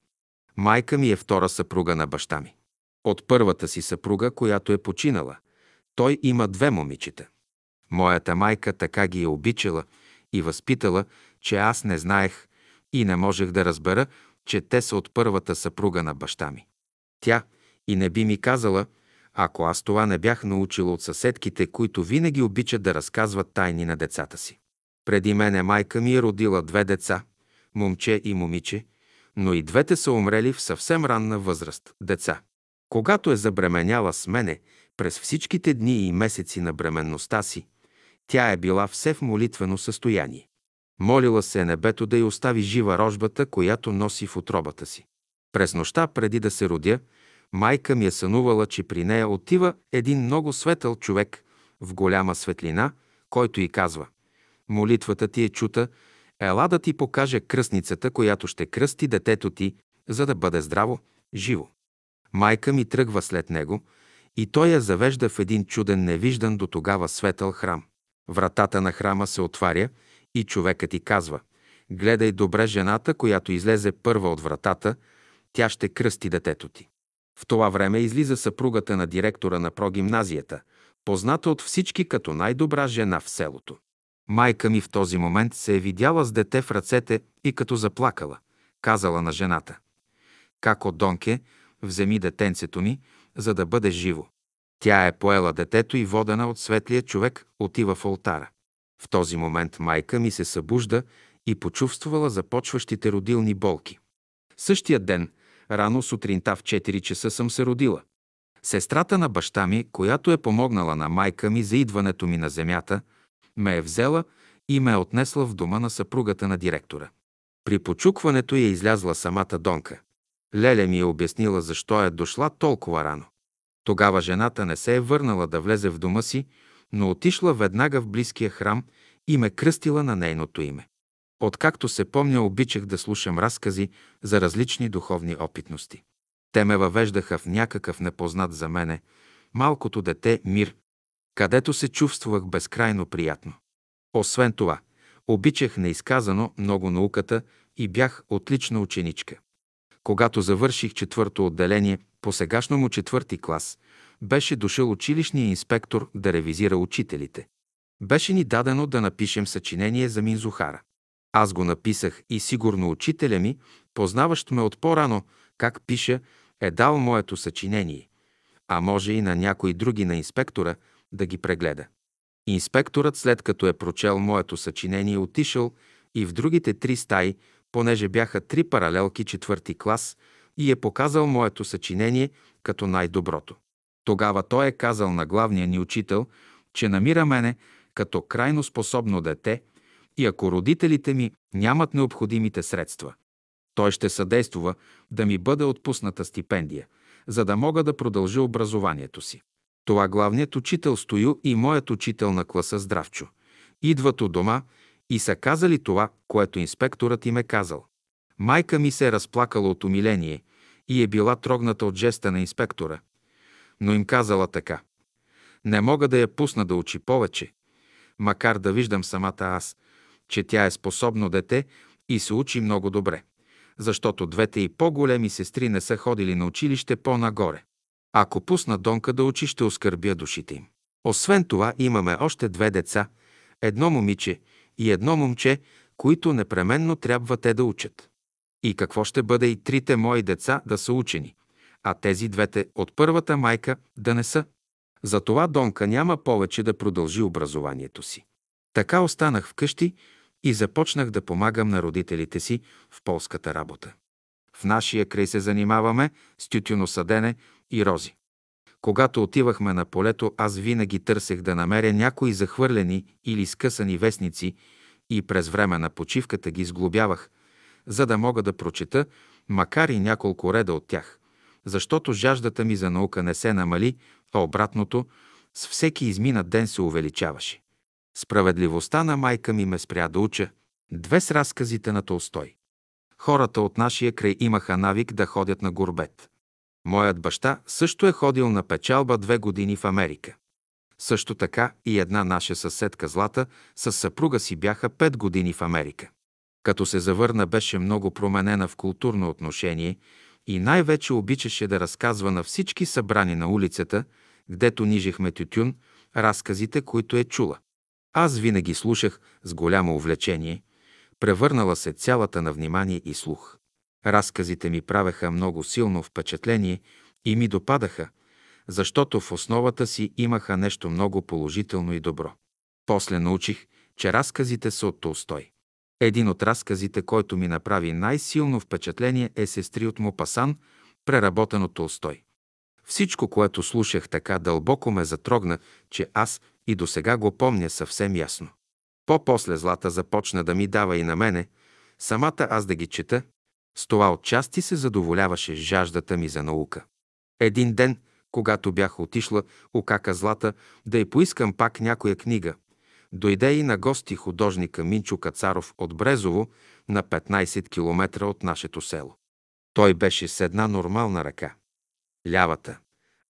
Майка ми е втора съпруга на баща ми. От първата си съпруга, която е починала, той има две момичета. Моята майка така ги е обичала и възпитала, че аз не знаех и не можех да разбера, че те са от първата съпруга на баща ми. Тя и не би ми казала, ако аз това не бях научила от съседките, които винаги обичат да разказват тайни на децата си. Преди мене майка ми е родила две деца, момче и момиче, но и двете са умрели в съвсем ранна възраст, деца. Когато е забременяла с мене, през всичките дни и месеци на бременността си, тя е била все в молитвено състояние. Молила се е небето да й остави жива рожбата, която носи в отробата си. През нощта, преди да се родя, майка ми е сънувала, че при нея отива един много светъл човек в голяма светлина, който й казва «Молитвата ти е чута, ела да ти покаже кръстницата, която ще кръсти детето ти, за да бъде здраво, живо». Майка ми тръгва след него и той я завежда в един чуден, невиждан до тогава светъл храм. Вратата на храма се отваря и човекът ти казва «Гледай добре жената, която излезе първа от вратата, тя ще кръсти детето ти». В това време излиза съпругата на директора на прогимназията, позната от всички като най-добра жена в селото. Майка ми в този момент се е видяла с дете в ръцете и като заплакала, казала на жената. Како Донке, вземи детенцето ми, за да бъде живо. Тя е поела детето и водена от светлия човек отива в алтара. В този момент майка ми се събужда и почувствала започващите родилни болки. Същия ден, рано сутринта в 4 часа съм се родила. Сестрата на баща ми, която е помогнала на майка ми за идването ми на земята, ме е взела и ме е отнесла в дома на съпругата на директора. При почукването е излязла самата Донка. Леля ми е обяснила защо е дошла толкова рано. Тогава жената не се е върнала да влезе в дома си, но отишла веднага в близкия храм и ме кръстила на нейното име. Откакто се помня, обичах да слушам разкази за различни духовни опитности. Те ме въвеждаха в някакъв непознат за мене, малкото дете мир, където се чувствах безкрайно приятно. Освен това, обичах неизказано много науката и бях отлична ученичка. Когато завърших четвърто отделение, по сегашно му четвърти клас, беше дошъл училищния инспектор да ревизира учителите. Беше ни дадено да напишем съчинение за Минзухара. Аз го написах и сигурно учителя ми, познаващ ме от по-рано, как пиша, е дал моето съчинение, а може и на някой други на инспектора да ги прегледа. Инспекторът, след като е прочел моето съчинение, отишъл и в другите три стаи, понеже бяха три паралелки четвърти клас, и е показал моето съчинение като най-доброто. Тогава той е казал на главния ни учител, че намира мене като крайно способно дете и ако родителите ми нямат необходимите средства, той ще съдействува да ми бъде отпусната стипендия, за да мога да продължа образованието си. Това главният учител Стою и моят учител на класа Здравчо. Идват у дома и са казали това, което инспекторът им е казал. Майка ми се е разплакала от умиление и е била трогната от жеста на инспектора, но им казала така. Не мога да я пусна да учи повече, макар да виждам самата аз, че тя е способно дете и се учи много добре, защото двете и по-големи сестри не са ходили на училище по-нагоре. Ако пусна Донка да учи, ще оскърбя душите им. Освен това, имаме още две деца, едно момиче и едно момче, които непременно трябва те да учат. И какво ще бъде и трите мои деца да са учени, а тези двете от първата майка да не са? Затова Донка няма повече да продължи образованието си. Така останах вкъщи и започнах да помагам на родителите си в полската работа. В нашия край се занимаваме с тютюносъдене и рози. Когато отивахме на полето, аз винаги търсех да намеря някои захвърлени или скъсани вестници и през време на почивката ги сглобявах, за да мога да прочета, макар и няколко реда от тях, защото жаждата ми за наука не се намали, а обратното, с всеки изминат ден се увеличаваше. Справедливостта на майка ми ме спря да уча, две с разказите на Толстой. Хората от нашия край имаха навик да ходят на горбет. Моят баща също е ходил на печалба две години в Америка. Също така и една наша съседка Злата с съпруга си бяха пет години в Америка. Като се завърна, беше много променена в културно отношение и най-вече обичаше да разказва на всички събрани на улицата, гдето нижехме тютюн, разказите, които е чула. Аз винаги слушах с голямо увлечение, превърнала се цялата на внимание и слух. Разказите ми правеха много силно впечатление и ми допадаха, защото в основата си имаха нещо много положително и добро. После научих, че разказите са от Толстой. Един от разказите, който ми направи най-силно впечатление е Сестри от Мопасан, преработен от Толстой. Всичко, което слушах така дълбоко ме затрогна, че аз и до сега го помня съвсем ясно. По-после Злата започна да ми дава и на мене, самата аз да ги чета, с това отчасти се задоволяваше жаждата ми за наука. Един ден, когато бях отишла у кака Злата да й поискам пак някоя книга, дойде и на гости художника Минчо Кацаров от Брезово на 15 км от нашето село. Той беше с една нормална ръка. Лявата,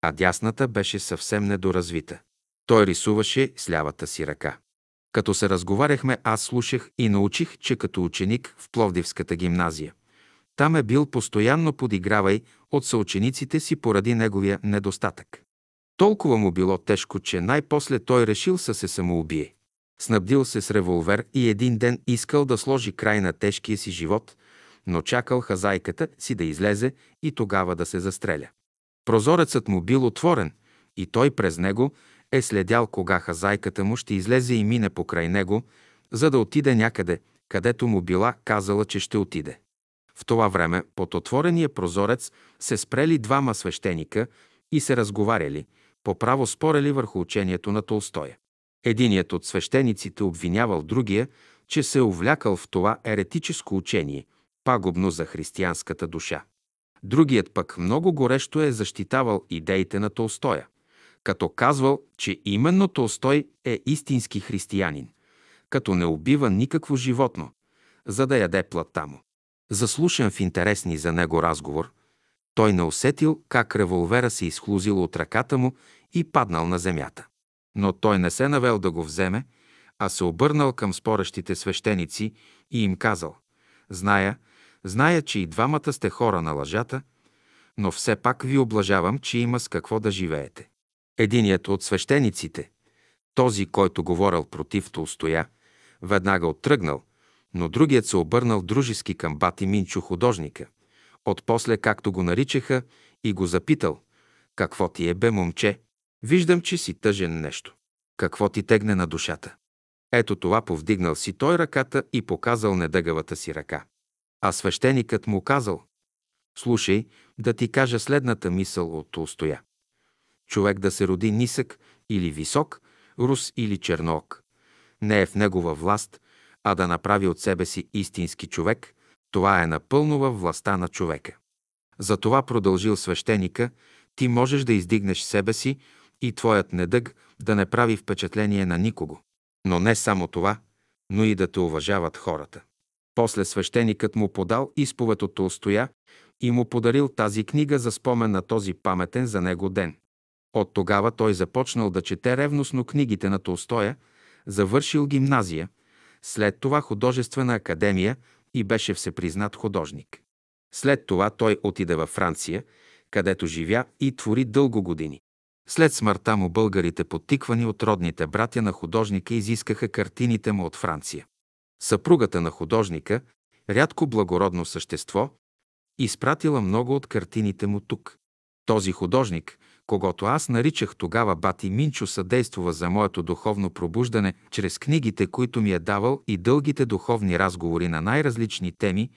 а дясната беше съвсем недоразвита. Той рисуваше с лявата си ръка. Като се разговаряхме, аз слушах и научих, че като ученик в Пловдивската гимназия. Там е бил постоянно подигравай от съучениците си поради неговия недостатък. Толкова му било тежко, че най-после той решил да се самоубие. Снабдил се с револвер и един ден искал да сложи край на тежкия си живот, но чакал хазайката си да излезе и тогава да се застреля. Прозорецът му бил отворен и той през него е следял кога хазайката му ще излезе и мине покрай него, за да отиде някъде, където му била казала, че ще отиде. В това време под отворения прозорец се спрели двама свещеника и се разговаряли, по право спорели върху учението на Толстоя. Единият от свещениците обвинявал другия, че се е увлякал в това еретическо учение, пагубно за християнската душа. Другият пък много горещо е защитавал идеите на Толстоя, като казвал, че именно Толстой е истински християнин, като не убива никакво животно, за да яде плътта му. Заслушан в интересни за него разговор, той не усетил как револвера се изхлузил от ръката му и паднал на земята. Но той не се навел да го вземе, а се обърнал към спорещите свещеници и им казал «Зная, зная, че и двамата сте хора на лъжата, но все пак ви облажавам, че има с какво да живеете». Единият от свещениците, Този, който говорил против Толстоя, веднага оттръгнал, но другият се обърнал дружески към бати Минчо художника. Отпосле, както го наричаха, и го запитал, какво ти е бе, момче? Виждам, че си тъжен нещо. Какво ти тегне на душата? Ето това повдигнал си той ръката и показал недъгавата си ръка. А свещеникът му казал, слушай, да ти кажа следната мисъл от Толстоя. Човек да се роди нисък или висок, рус или черноок. Не е в негова власт, а да направи от себе си истински човек, това е напълно във властта на човека. Затова продължил свещеника, ти можеш да издигнеш себе си и твоят недъг да не прави впечатление на никого. Но не само това, но и да те уважават хората. После свещеникът му подал изповед от Толстоя и му подарил тази книга за спомен на този паметен за него ден. От тогава той започнал да чете ревностно книгите на Толстоя, завършил гимназия, след това художествена академия и беше всепризнат художник. След това той отиде във Франция, където живя и твори дълго години. След смъртта му българите, подтиквани от родните братя на художника, изискаха картините му от Франция. Съпругата на художника, рядко благородно същество, изпратила много от картините му тук. Този художник, когато аз наричах тогава Бати Минчо, съдействува за моето духовно пробуждане чрез книгите, които ми е давал и дългите духовни разговори на най-различни теми,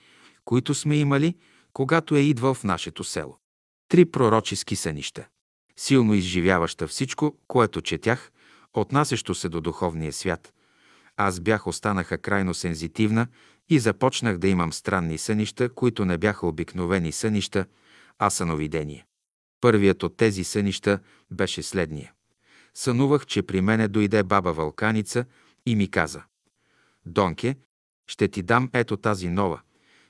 които сме имали, когато е идвал в нашето село. Три пророчески сънища. Силно изживяваща всичко, което четях, отнасящо се до духовния свят. Аз бях останаха крайно сензитивна и започнах да имам странни сънища, които не бяха обикновени сънища, а съновидения. Първият от тези сънища беше следния. Сънувах, че при мене дойде баба Вълканица и ми каза «Донке, ще ти дам ето тази нова,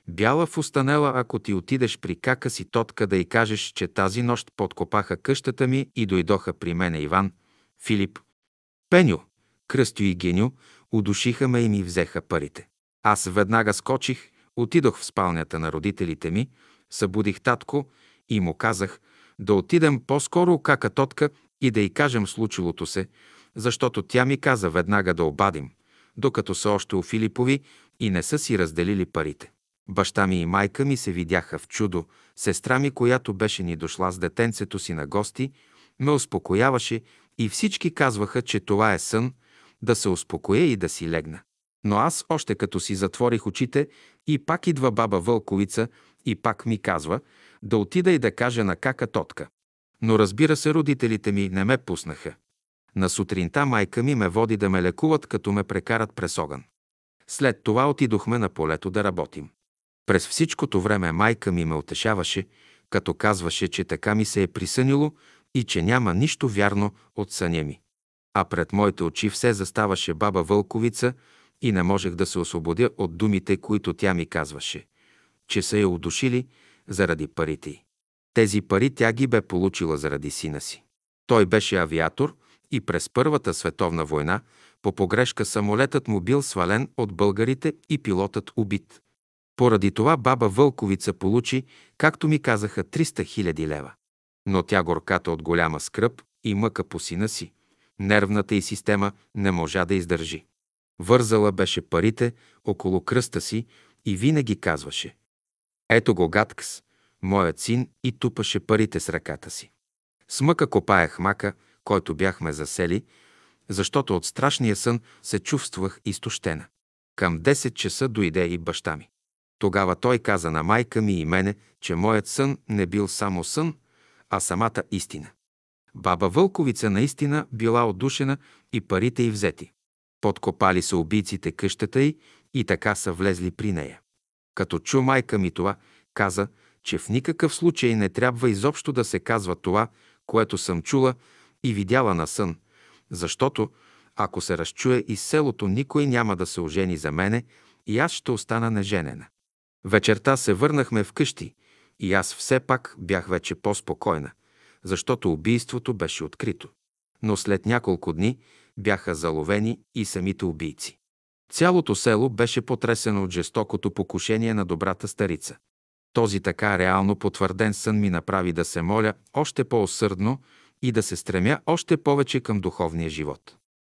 бяла фустанела, ако ти отидеш при кака си тотка да й кажеш, че тази нощ подкопаха къщата ми и дойдоха при мене Иван, Филип, Пеню, Кръстю и Геню, удушиха ме и ми взеха парите. Аз веднага скочих, отидох в спалнята на родителите ми, събудих татко и му казах да отидем по-скоро кака тотка и да й кажем случилото се, защото тя ми каза веднага да обадим, докато са още у Филипови и не са си разделили парите. Баща ми и майка ми се видяха в чудо. Сестра ми, която беше ни дошла с детенцето си на гости, ме успокояваше и всички казваха, че това е сън, да се успокоя и да си легна. Но аз още като си затворих очите и пак идва баба Вълковица и пак ми казва да отида и да кажа на кака тотка. Но разбира се, родителите ми не ме пуснаха. На сутринта майка ми ме води да ме лекуват, като ме прекарат през огън. След това отидохме на полето да работим. През всичкото време майка ми ме утешаваше, като казваше, че така ми се е присънило и че няма нищо вярно от съня ми. А пред моите очи все заставаше баба Вълковица и не можех да се освободя от думите, които тя ми казваше, че са я удушили заради парите й. Тези пари тя ги бе получила заради сина си. Той беше авиатор и през Първата световна война по погрешка самолетът му бил свален от българите и пилотът убит. Поради това баба Вълковица получи, както ми казаха, 300 хиляди лева. Но тя горката от голяма скръп и мъка по сина си, нервната й система не можа да издържи. Вързала беше парите около кръста си и винаги казваше «Ето го Гаткс, моят син» и тупаше парите с ръката си. С мъка копаях мака, който бяхме засели, защото от страшния сън се чувствах изтощена. Към 10 часа дойде и баща ми. Тогава той каза на майка ми и мене, че моят сън не бил само сън, а самата истина. Баба Вълковица наистина била отдушена и парите й взети. Подкопали са убийците къщата й и така са влезли при нея. Като чу майка ми това, каза, че в никакъв случай не трябва изобщо да се казва това, което съм чула и видяла на сън, защото ако се разчуе из селото, никой няма да се ожени за мене и аз ще остана неженена. Вечерта се върнахме вкъщи и аз все пак бях вече по-спокойна, защото убийството беше открито. Но след няколко дни бяха заловени и самите убийци. Цялото село беше потресено от жестокото покушение на добрата старица. Този така реално потвърден сън ми направи да се моля още по-осърдно и да се стремя още повече към духовния живот.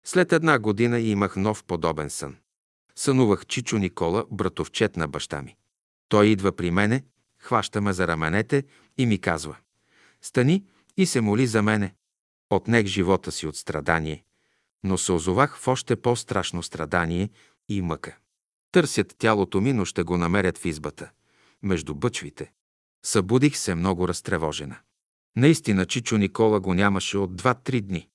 След една година имах нов подобен сън. Сънувах Чичо Никола, братовчет на баща ми. Той идва при мене, хваща ме за раменете и ми казва «Стани и се моли за мене». Отнех живота си от страдание, но се озовах в още по-страшно страдание и мъка. Търсят тялото ми, но ще го намерят в избата, между бъчвите. Събудих се много разтревожена. Наистина Чичо Никола го нямаше от два-три дни.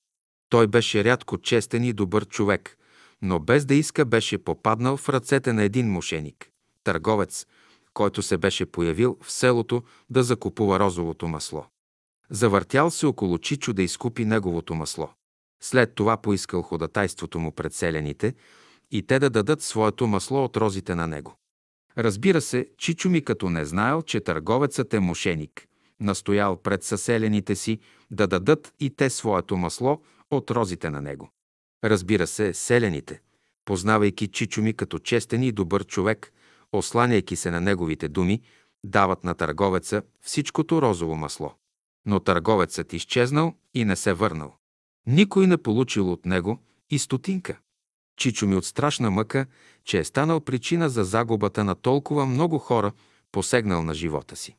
Той беше рядко честен и добър човек, но без да иска беше попаднал в ръцете на един мошеник, търговец, който се беше появил в селото да закупува розовото масло. Завъртял се около Чичо да изкупи неговото масло. След това поискал ходатайството му пред селените и те да дадат своето масло от розите на него. Разбира се, Чичо ми като не знаел, че търговецът е мошеник, настоял пред съселените си да дадат и те своето масло от розите на него. Разбира се, селените, познавайки Чичо ми като честен и добър човек, осланяйки се на неговите думи, дават на търговеца всичкото розово масло. Но търговецът изчезнал и не се върнал. Никой не получил от него и стотинка. Чичо ми от страшна мъка, че е станал причина за загубата на толкова много хора, посегнал на живота си.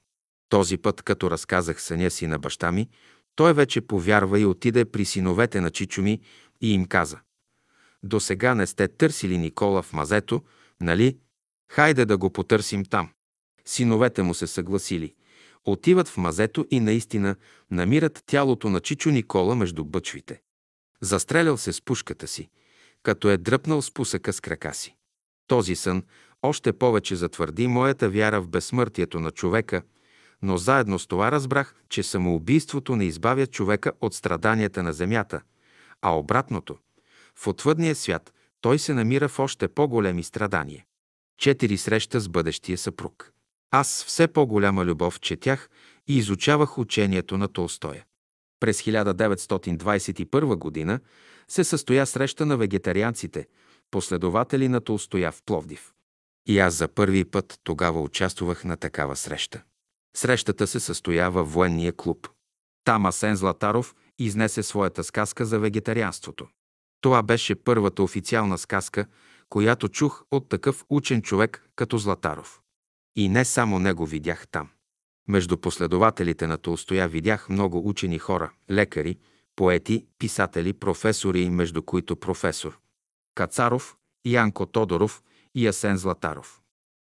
Този път, като разказах съня си на баща ми, той вече повярва и отиде при синовете на Чичо ми и им каза. До сега не сте търсили Никола в мазето, нали? Хайде да го потърсим там. Синовете му се съгласили. Отиват в мазето и наистина намират тялото на Чичо Никола между бъчвите. Застрелял се с пушката си, като е дръпнал с пусъка с крака си. Този сън още повече затвърди моята вяра в безсмъртието на човека, но заедно с това разбрах, че самоубийството не избавя човека от страданията на земята, а обратното – в отвъдния свят той се намира в още по-големи страдания. Четири среща с бъдещия съпруг. Аз все по-голяма любов четях и изучавах учението на Толстоя. През 1921 година се състоя среща на вегетарианците, последователи на Толстоя в Пловдив. И аз за първи път тогава участвах на такава среща. Срещата се състоя във военния клуб. Там Асен Златаров изнесе своята сказка за вегетарианството. Това беше първата официална сказка, която чух от такъв учен човек като Златаров. И не само него видях там. Между последователите на Толстоя видях много учени хора, лекари, поети, писатели, професори, между които професор Кацаров, Янко Тодоров и Асен Златаров.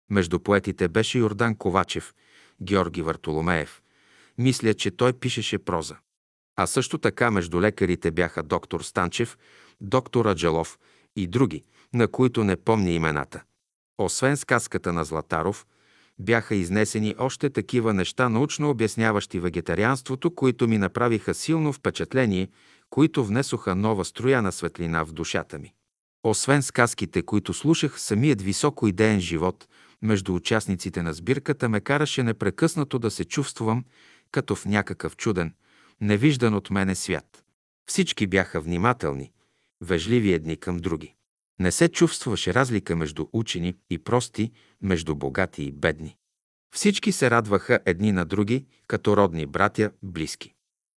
Между поетите беше Йордан Ковачев, Георги Вартоломеев. Мисля, че той пишеше проза. А също така между лекарите бяха доктор Станчев, доктор Аджалов и други, на които не помня имената. Освен сказката на Златаров, бяха изнесени още такива неща, научно обясняващи вегетарианството, които ми направиха силно впечатление, които внесоха нова строя на светлина в душата ми. Освен сказките, които слушах, самият високо идеен живот между участниците на сбирката ме караше непрекъснато да се чувствам като в някакъв чуден, невиждан от мене свят. Всички бяха внимателни, вежливи едни към други. Не се чувстваше разлика между учени и прости, между богати и бедни. Всички се радваха едни на други, като родни братя, близки.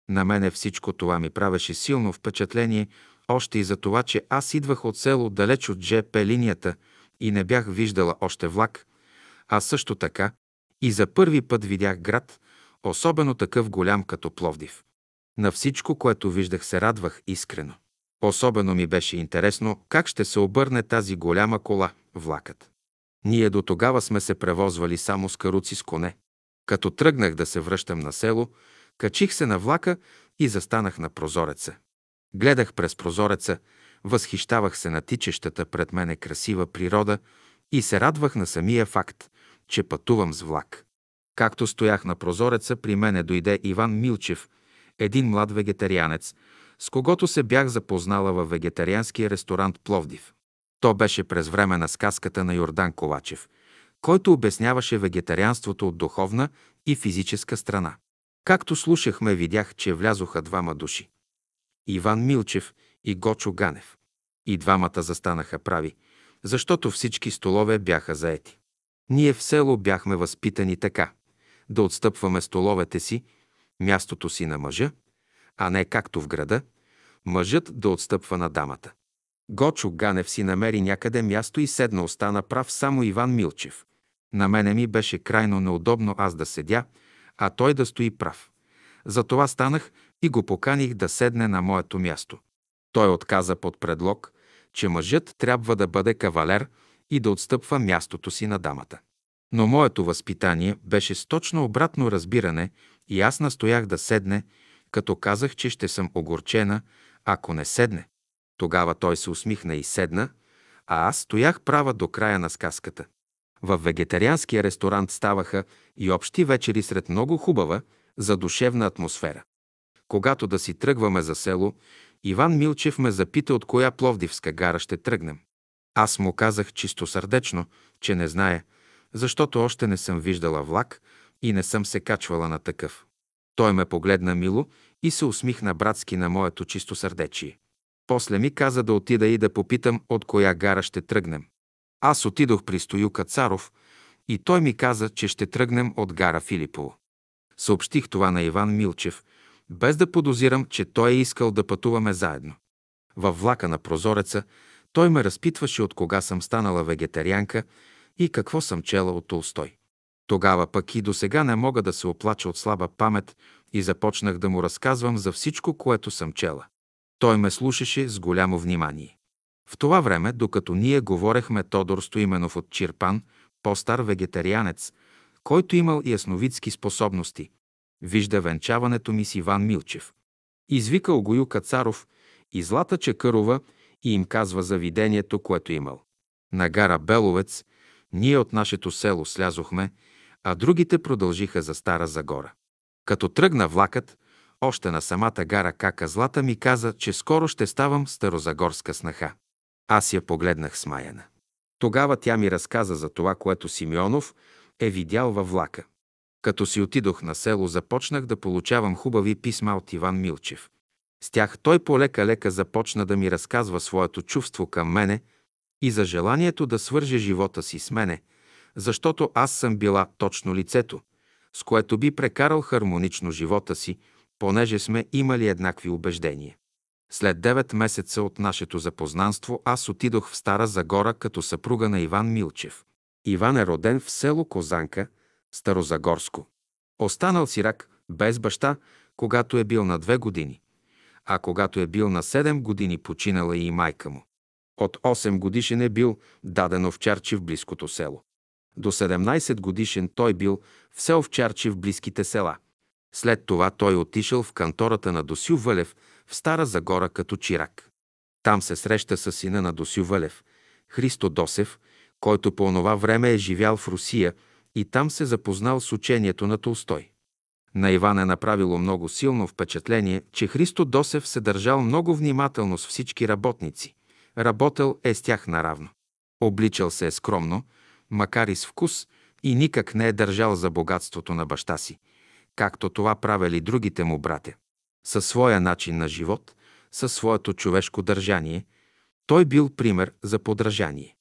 На мене всичко това ми правеше силно впечатление, още и за това, че аз идвах от село далеч от ЖП линията и не бях виждала още влак, а също така и за първи път видях град, особено такъв голям като Пловдив. На всичко, което виждах, се радвах искрено. Особено ми беше интересно как ще се обърне тази голяма кола, влакът. Ние до тогава сме се превозвали само с каруци с коне. Като тръгнах да се връщам на село, качих се на влака и застанах на прозореца. Гледах през прозореца, възхищавах се на тичещата пред мене красива природа и се радвах на самия факт, че пътувам с влак. Както стоях на прозореца, при мене дойде Иван Милчев, един млад вегетарианец, с когото се бях запознала във вегетарианския ресторант Пловдив. То беше през време на сказката на Йордан Ковачев, който обясняваше вегетарианството от духовна и физическа страна. Както слушахме, видях, че влязоха двама души. Иван Милчев и Гочо Ганев. И двамата застанаха прави, защото всички столове бяха заети. Ние в село бяхме възпитани така – да отстъпваме столовете си, мястото си на мъжа, а не както в града, мъжът да отстъпва на дамата. Гочо Ганев си намери някъде място и седна остана прав само Иван Милчев. На мене ми беше крайно неудобно аз да седя, а той да стои прав. Затова станах и го поканих да седне на моето място. Той отказа под предлог, че мъжът трябва да бъде кавалер и да отстъпва мястото си на дамата. Но моето възпитание беше с точно обратно разбиране и аз настоях да седне, като казах, че ще съм огорчена, ако не седне. Тогава той се усмихна и седна, а аз стоях права до края на сказката. В вегетарианския ресторант ставаха и общи вечери сред много хубава, задушевна атмосфера. Когато да си тръгваме за село, Иван Милчев ме запита от коя Пловдивска гара ще тръгнем. Аз му казах чисто сърдечно, че не знае, защото още не съм виждала влак и не съм се качвала на такъв. Той ме погледна мило и се усмихна братски на моето чисто сърдечие. После ми каза да отида и да попитам от коя гара ще тръгнем. Аз отидох при Стоюка Царов и той ми каза, че ще тръгнем от гара Филипово. Съобщих това на Иван Милчев, без да подозирам, че той е искал да пътуваме заедно. Във влака на прозореца той ме разпитваше от кога съм станала вегетарианка и какво съм чела от Толстой. Тогава пък и до сега не мога да се оплача от слаба памет и започнах да му разказвам за всичко, което съм чела. Той ме слушаше с голямо внимание. В това време, докато ние говорехме Тодор Стоименов от Чирпан, по-стар вегетарианец, който имал ясновидски способности, вижда венчаването ми с Иван Милчев. Извика Огою Кацаров и Злата Чекърова и им казва за видението, което имал. На гара Беловец ние от нашето село слязохме, а другите продължиха за Стара Загора. Като тръгна влакът, още на самата гара Кака Злата ми каза, че скоро ще ставам старозагорска снаха. Аз я погледнах смаяна. Тогава тя ми разказа за това, което Симеонов е видял във влака. Като си отидох на село, започнах да получавам хубави писма от Иван Милчев. С тях той полека-лека започна да ми разказва своето чувство към мене и за желанието да свърже живота си с мене, защото аз съм била точно лицето, с което би прекарал хармонично живота си, понеже сме имали еднакви убеждения. След 9 месеца от нашето запознанство аз отидох в Стара Загора като съпруга на Иван Милчев. Иван е роден в село Козанка, Старозагорско. Останал сирак, без баща, когато е бил на две години, а когато е бил на 7 години починала и майка му. От 8 годишен е бил даден овчарчи в близкото село. До 17 годишен той бил все овчарчи в близките села. След това той отишъл в кантората на Досю Вълев в Стара Загора като чирак. Там се среща с сина на Досю Вълев, Христо Досев, който по онова време е живял в Русия и там се запознал с учението на Толстой. На Иван е направило много силно впечатление, че Христо Досев се държал много внимателно с всички работници. Работел е с тях наравно. Обличал се е скромно, макар и с вкус, и никак не е държал за богатството на баща си, както това правили другите му братя. Със своя начин на живот, със своето човешко държание, той бил пример за подражание.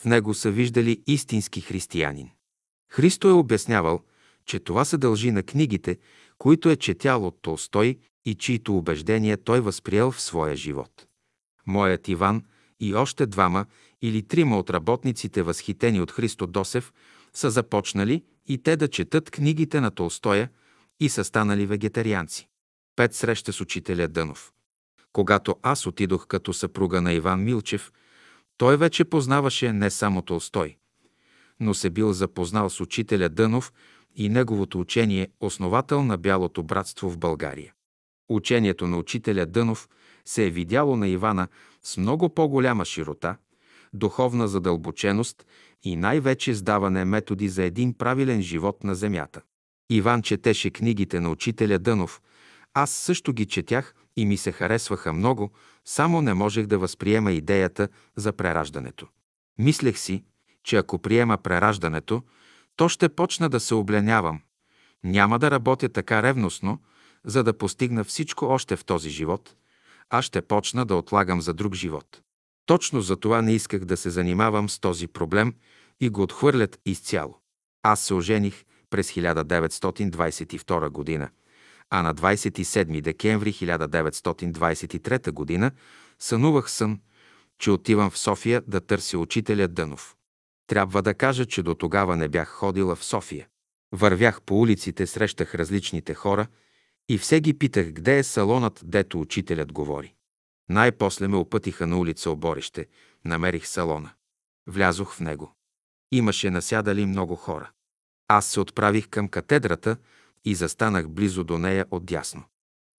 В него са виждали истински християнин. Христо е обяснявал, че това се дължи на книгите, които е четял от Толстой и чието убеждения той възприел в своя живот. Моят Иван и още двама или трима от работниците, възхитени от Христо Досев, са започнали и те да четат книгите на Толстоя и са станали вегетарианци. Пет среща с учителя Дънов. Когато аз отидох като съпруга на Иван Милчев, той вече познаваше не само Толстой, но се бил запознал с учителя Дънов и неговото учение, основател на Бялото братство в България. Учението на учителя Дънов се е видяло на Ивана с много по-голяма широта, духовна задълбоченост и най-вече с даване методи за един правилен живот на земята. Иван четеше книгите на учителя Дънов, аз също ги четях и ми се харесваха много, само не можех да възприема идеята за прераждането. Мислех си, че ако приема прераждането, то ще почна да се обленявам. Няма да работя така ревностно, за да постигна всичко още в този живот, а ще почна да отлагам за друг живот. Точно за това не исках да се занимавам с този проблем и го отхвърлят изцяло. Аз се ожених през 1922 година, а на 27 декември 1923 година сънувах сън, че отивам в София да търся учителя Дънов. Трябва да кажа, че до тогава не бях ходила в София. Вървях по улиците, срещах различните хора и все ги питах къде е салонът, дето учителят говори. Най-после ме опътиха на улица Оборище, намерих салона. Влязох в него. Имаше насядали много хора. Аз се отправих към катедрата и застанах близо до нея отдясно.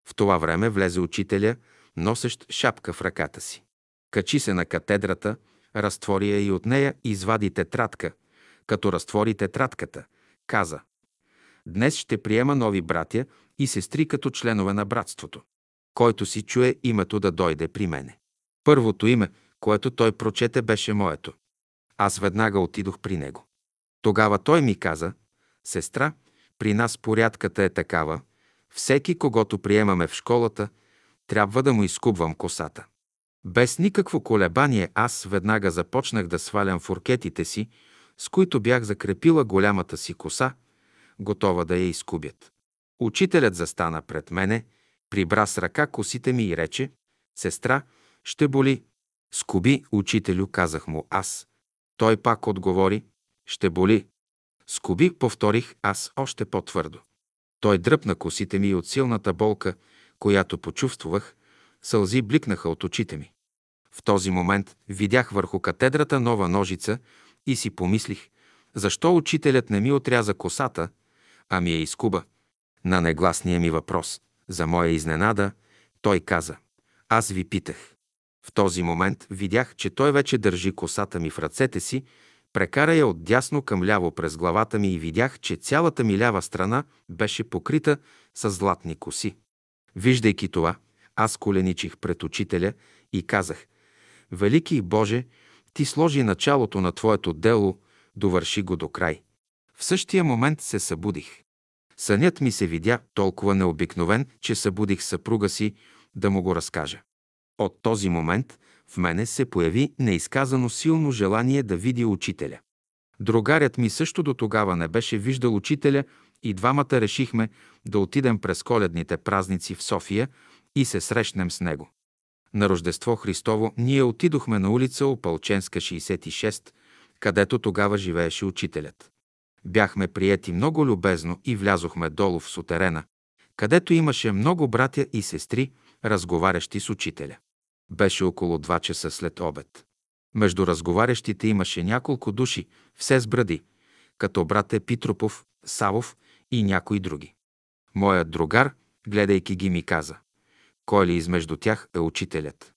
В това време влезе учителя, носещ шапка в ръката си. Качи се на катедрата, разтвори я и от нея извади тетрадка. Като разтвори тетрадката, каза Днес ще приема нови братя и сестри като членове на братството. Който си чуе името да дойде при мене. Първото име, което той прочете, беше моето. Аз веднага отидох при него. Тогава той ми каза, сестра, при нас порядката е такава, всеки, когато приемаме в школата, трябва да му изкубвам косата. Без никакво колебание аз веднага започнах да свалям фуркетите си, с които бях закрепила голямата си коса, готова да я изкубят. Учителят застана пред мене, прибра с ръка косите ми и рече, сестра, ще боли. Скуби, учителю, казах му аз. Той пак отговори, ще боли. Скуби, повторих аз още по-твърдо. Той дръпна косите ми и от силната болка, която почувствах, сълзи бликнаха от очите ми. В този момент видях върху катедрата нова ножица и си помислих, защо учителят не ми отряза косата, а ми я изкуба. На негласния ми въпрос, за моя изненада, той каза, аз ви питах. В този момент видях, че той вече държи косата ми в ръцете си, прекара я от дясно към ляво през главата ми и видях, че цялата ми лява страна беше покрита с златни коси. Виждайки това, аз коленичих пред учителя и казах, Велики Боже, Ти сложи началото на Твоето дело, довърши го до край. В същия момент се събудих. Сънят ми се видя толкова необикновен, че събудих съпруга си да му го разкажа. От този момент в мене се появи неизказано силно желание да видя учителя. Другарят ми също до тогава не беше виждал учителя и двамата решихме да отидем през коледните празници в София и се срещнем с него. На Рождество Христово ние отидохме на улица Опалченска 66, където тогава живееше учителят. Бяхме приети много любезно и влязохме долу в сутерена, където имаше много братя и сестри, разговарящи с учителя. Беше около 2 часа след обед. Между разговарящите имаше няколко души, все с бради, като брат Епитропов, Савов и някои други. Моят другар, гледайки ги, ми каза, кой ли измежду тях е учителят.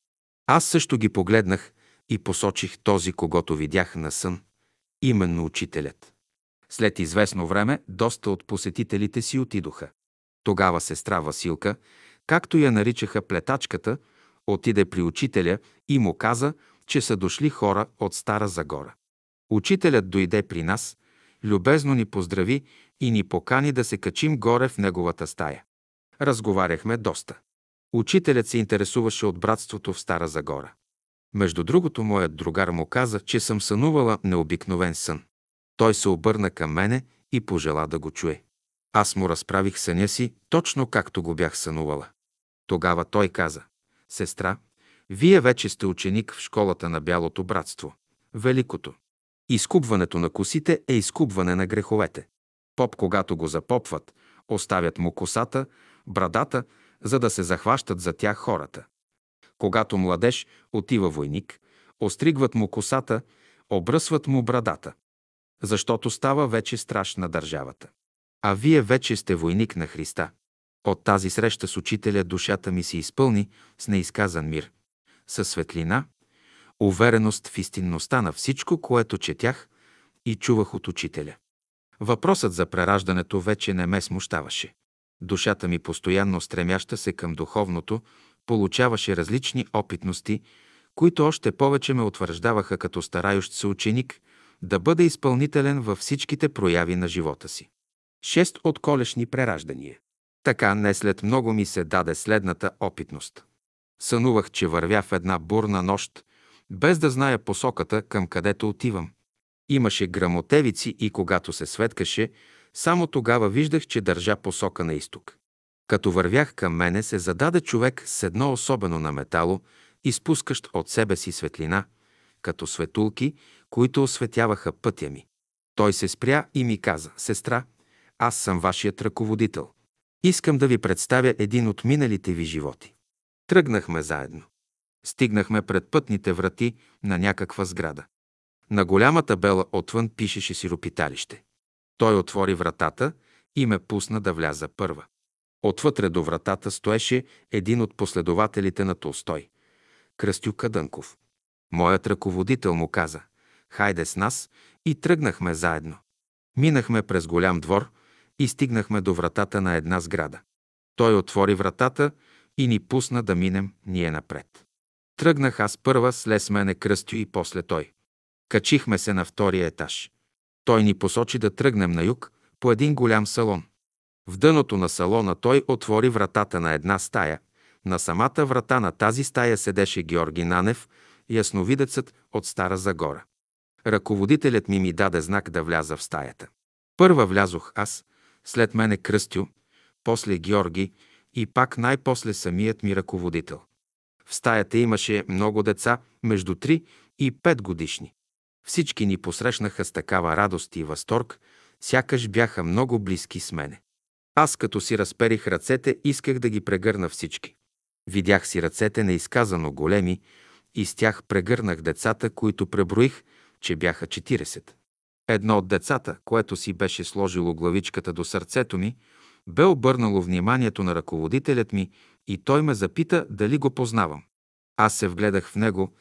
Аз също ги погледнах и посочих този, когато видях на сън, именно учителят. След известно време доста от посетителите си отидоха. Тогава сестра Василка, както я наричаха плетачката, отиде при учителя и му каза, че са дошли хора от Стара Загора. Учителят дойде при нас, любезно ни поздрави и ни покани да се качим горе в неговата стая. Разговаряхме доста. Учителят се интересуваше от братството в Стара Загора. Между другото, моят другар му каза, че съм сънувала необикновен сън. Той се обърна към мене и пожела да го чуе. Аз му разправих съня си, точно както го бях сънувала. Тогава той каза, сестра, вие вече сте ученик в школата на Бялото братство, Великото. Изкупването на косите е изкупване на греховете. Поп, когато го запопват, оставят му косата, брадата, за да се захващат за тях хората. Когато младеж отива войник, остригват му косата, обръсват му брадата. Защото става вече страж на държавата. А вие вече сте войник на Христа. От тази среща с учителя душата ми се изпълни с неизказан мир, със светлина, увереност в истинността на всичко, което четях и чувах от учителя. Въпросът за прераждането вече не ме смущаваше. Душата ми, постоянно стремяща се към духовното, получаваше различни опитности, които още повече ме утвърждаваха като старающ се ученик да бъда изпълнителен във всичките прояви на живота си. Шест от колешни прераждания. Така не след много ми се даде следната опитност. Сънувах, че вървя в една бурна нощ, без да зная посоката към където отивам. Имаше грамотевици и когато се светкаше, само тогава виждах, че държа посока на изток. Като вървях към мене, се зададе човек с едно особено на метало, изпускащ от себе си светлина, като светулки, които осветяваха пътя ми. Той се спря и ми каза, сестра, аз съм вашият ръководител. Искам да ви представя един от миналите ви животи. Тръгнахме заедно. Стигнахме пред пътните врати на някаква сграда. На голямата бела отвън пишеше сиропиталище. Той отвори вратата и ме пусна да вляза първа. Отвътре до вратата стоеше един от последователите на Толстой – Кръстю Кадънков. Моят ръководител му каза «Хайде с нас» и тръгнахме заедно. Минахме през голям двор и стигнахме до вратата на една сграда. Той отвори вратата и ни пусна да минем ние напред. Тръгнах аз първа, слез мене Кръстю и после той. Качихме се на втория етаж. Той ни посочи да тръгнем на юг по един голям салон. В дъното на салона той отвори вратата на една стая. На самата врата на тази стая седеше Георги Нанев, ясновидецът от Стара Загора. Ръководителят ми ми даде знак да вляза в стаята. Първа влязох аз, след мене Кръстю, после Георги и пак най-после самият ми ръководител. В стаята имаше много деца, между 3 и 5 годишни. Всички ни посрещнаха с такава радост и възторг, сякаш бяха много близки с мене. Аз като си разперих ръцете, исках да ги прегърна всички. Видях си ръцете неизказано големи и с тях прегърнах децата, които преброих, че бяха 40. Едно от децата, което си беше сложило главичката до сърцето ми, бе обърнало вниманието на ръководителят ми и той ме запита дали го познавам. Аз се вгледах в него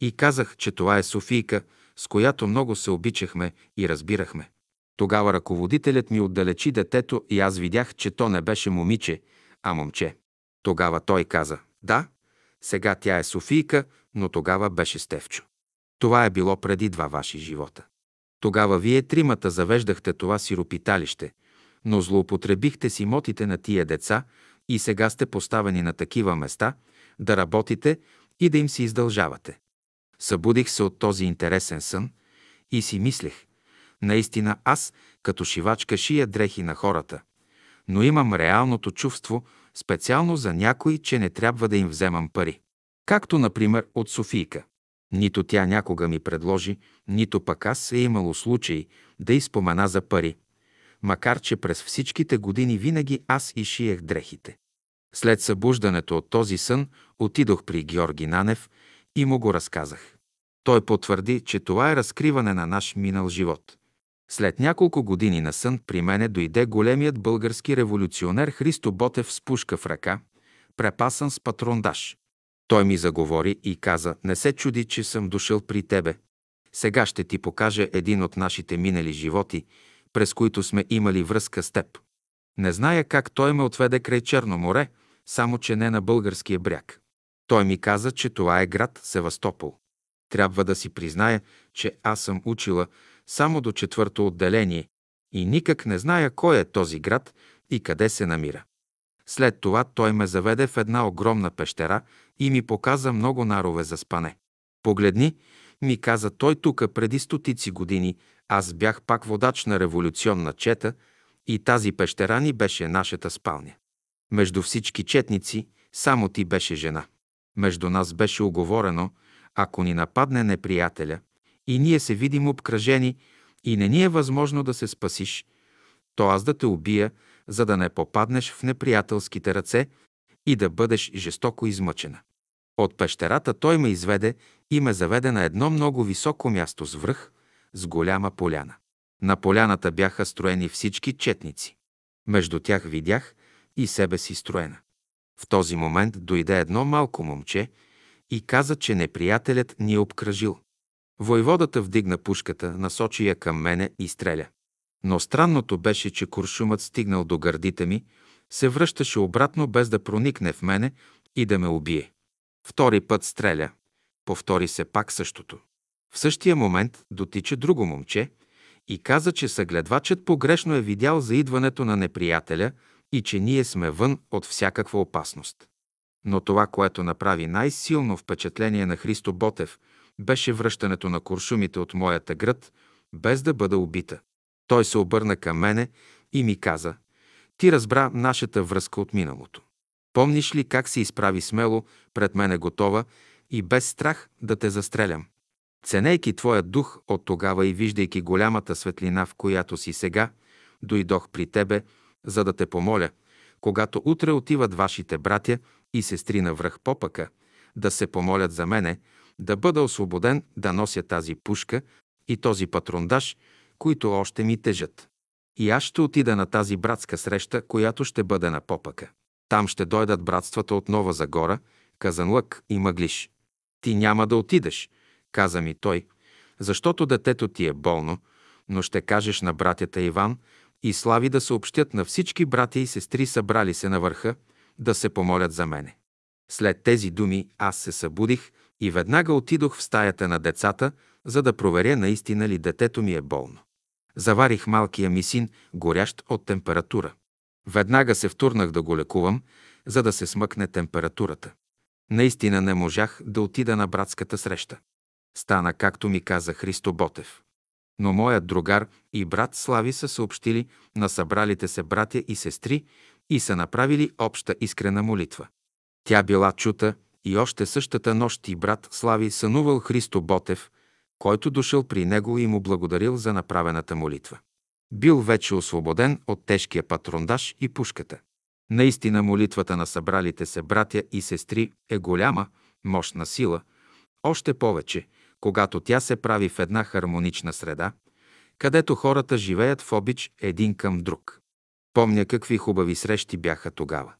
и казах, че това е Софийка, с която много се обичахме и разбирахме. Тогава ръководителят ми отдалечи детето и аз видях, че то не беше момиче, а момче. Тогава той каза, да, сега тя е Софийка, но тогава беше Стевчо. Това е било преди два ваши живота. Тогава вие тримата завеждахте това сиропиталище, но злоупотребихте с имотите на тия деца и сега сте поставени на такива места да работите и да им се издължавате. Събудих се от този интересен сън и си мислех, наистина аз, като шивачка, шия дрехи на хората, но имам реалното чувство, специално за някой, че не трябва да им вземам пари. Както, например, от Софийка. Нито тя някога ми предложи, нито пък аз е имало случай да изпомена за пари, макар че през всичките години винаги аз и шиех дрехите. След събуждането от този сън отидох при Георги Нанев и му го разказах. Той потвърди, че това е разкриване на наш минал живот. След няколко години на сън при мене дойде големият български революционер Христо Ботев с пушка в ръка, препасан с патрондаж. Той ми заговори и каза, не се чуди, че съм дошъл при тебе. Сега ще ти покажа един от нашите минали животи, през които сме имали връзка с теб. Не зная как той ме отведе край Черно море, само че не на българския бряг. Той ми каза, че това е град Севастопол. Трябва да си призная, че аз съм учила само до четвърто отделение и никак не зная кой е този град и къде се намира. След това той ме заведе в една огромна пещера и ми показа много нарове за спане. Погледни, ми каза той тука преди стотици години, аз бях пак водач на революционна чета и тази пещера ни беше нашата спалня. Между всички четници само ти беше жена. Между нас беше оговорено, ако ни нападне неприятеля и ние се видим обкръжени и не ни е възможно да се спасиш, то аз да те убия, за да не попаднеш в неприятелските ръце и да бъдеш жестоко измъчена. От пещерата той ме изведе и ме заведе на едно много високо място с връх, с голяма поляна. На поляната бяха строени всички четници. Между тях видях и себе си строена. В този момент дойде едно малко момче и каза, че неприятелят ни е обкръжил. Войводата вдигна пушката, насочи я към мене и стреля. Но странното беше, че куршумът стигнал до гърдите ми, се връщаше обратно без да проникне в мене и да ме убие. Втори път стреля. Повтори се пак същото. В същия момент дотича друго момче и каза, че съгледвачът погрешно е видял заидването на неприятеля и че ние сме вън от всякаква опасност. Но това, което направи най-силно впечатление на Христо Ботев, беше връщането на куршумите от моята гръд, без да бъда убита. Той се обърна към мене и ми каза, ти разбра нашата връзка от миналото. Помниш ли как се изправи смело пред мене готова и без страх да те застрелям. Ценейки твоят дух от тогава и виждайки голямата светлина, в която си сега, дойдох при тебе, за да те помоля, когато утре отиват вашите братя и сестри на връх Попъка, да се помолят за мене, да бъда освободен да нося тази пушка и този патрондаж, които още ми тежат. И аз ще отида на тази братска среща, която ще бъде на Попъка. Там ще дойдат братствата от Нова Загора, Казанлък и Мъглиш. Ти няма да отидеш, каза ми той, защото детето ти е болно, но ще кажеш на братята Иван и Слави да съобщят на всички братя и сестри събрали се на върха, да се помолят за мене. След тези думи аз се събудих и веднага отидох в стаята на децата, за да проверя наистина ли детето ми е болно. Заварих малкия ми син, горящ от температура. Веднага се втурнах да го лекувам, за да се смъкне температурата. Наистина не можах да отида на братската среща. Стана както ми каза Христо Ботев. Но моят другар и брат Слави са съобщили на събралите се братя и сестри и са направили обща искрена молитва. Тя била чута и още същата нощ и брат Слави сънувал Христо Ботев, който дошъл при него и му благодарил за направената молитва. Бил вече освободен от тежкия патрондаж и пушката. Наистина молитвата на събралите се братя и сестри е голяма, мощна сила, още повече, когато тя се прави в една хармонична среда, където хората живеят в обич един към друг. Помня какви хубави срещи бяха тогава.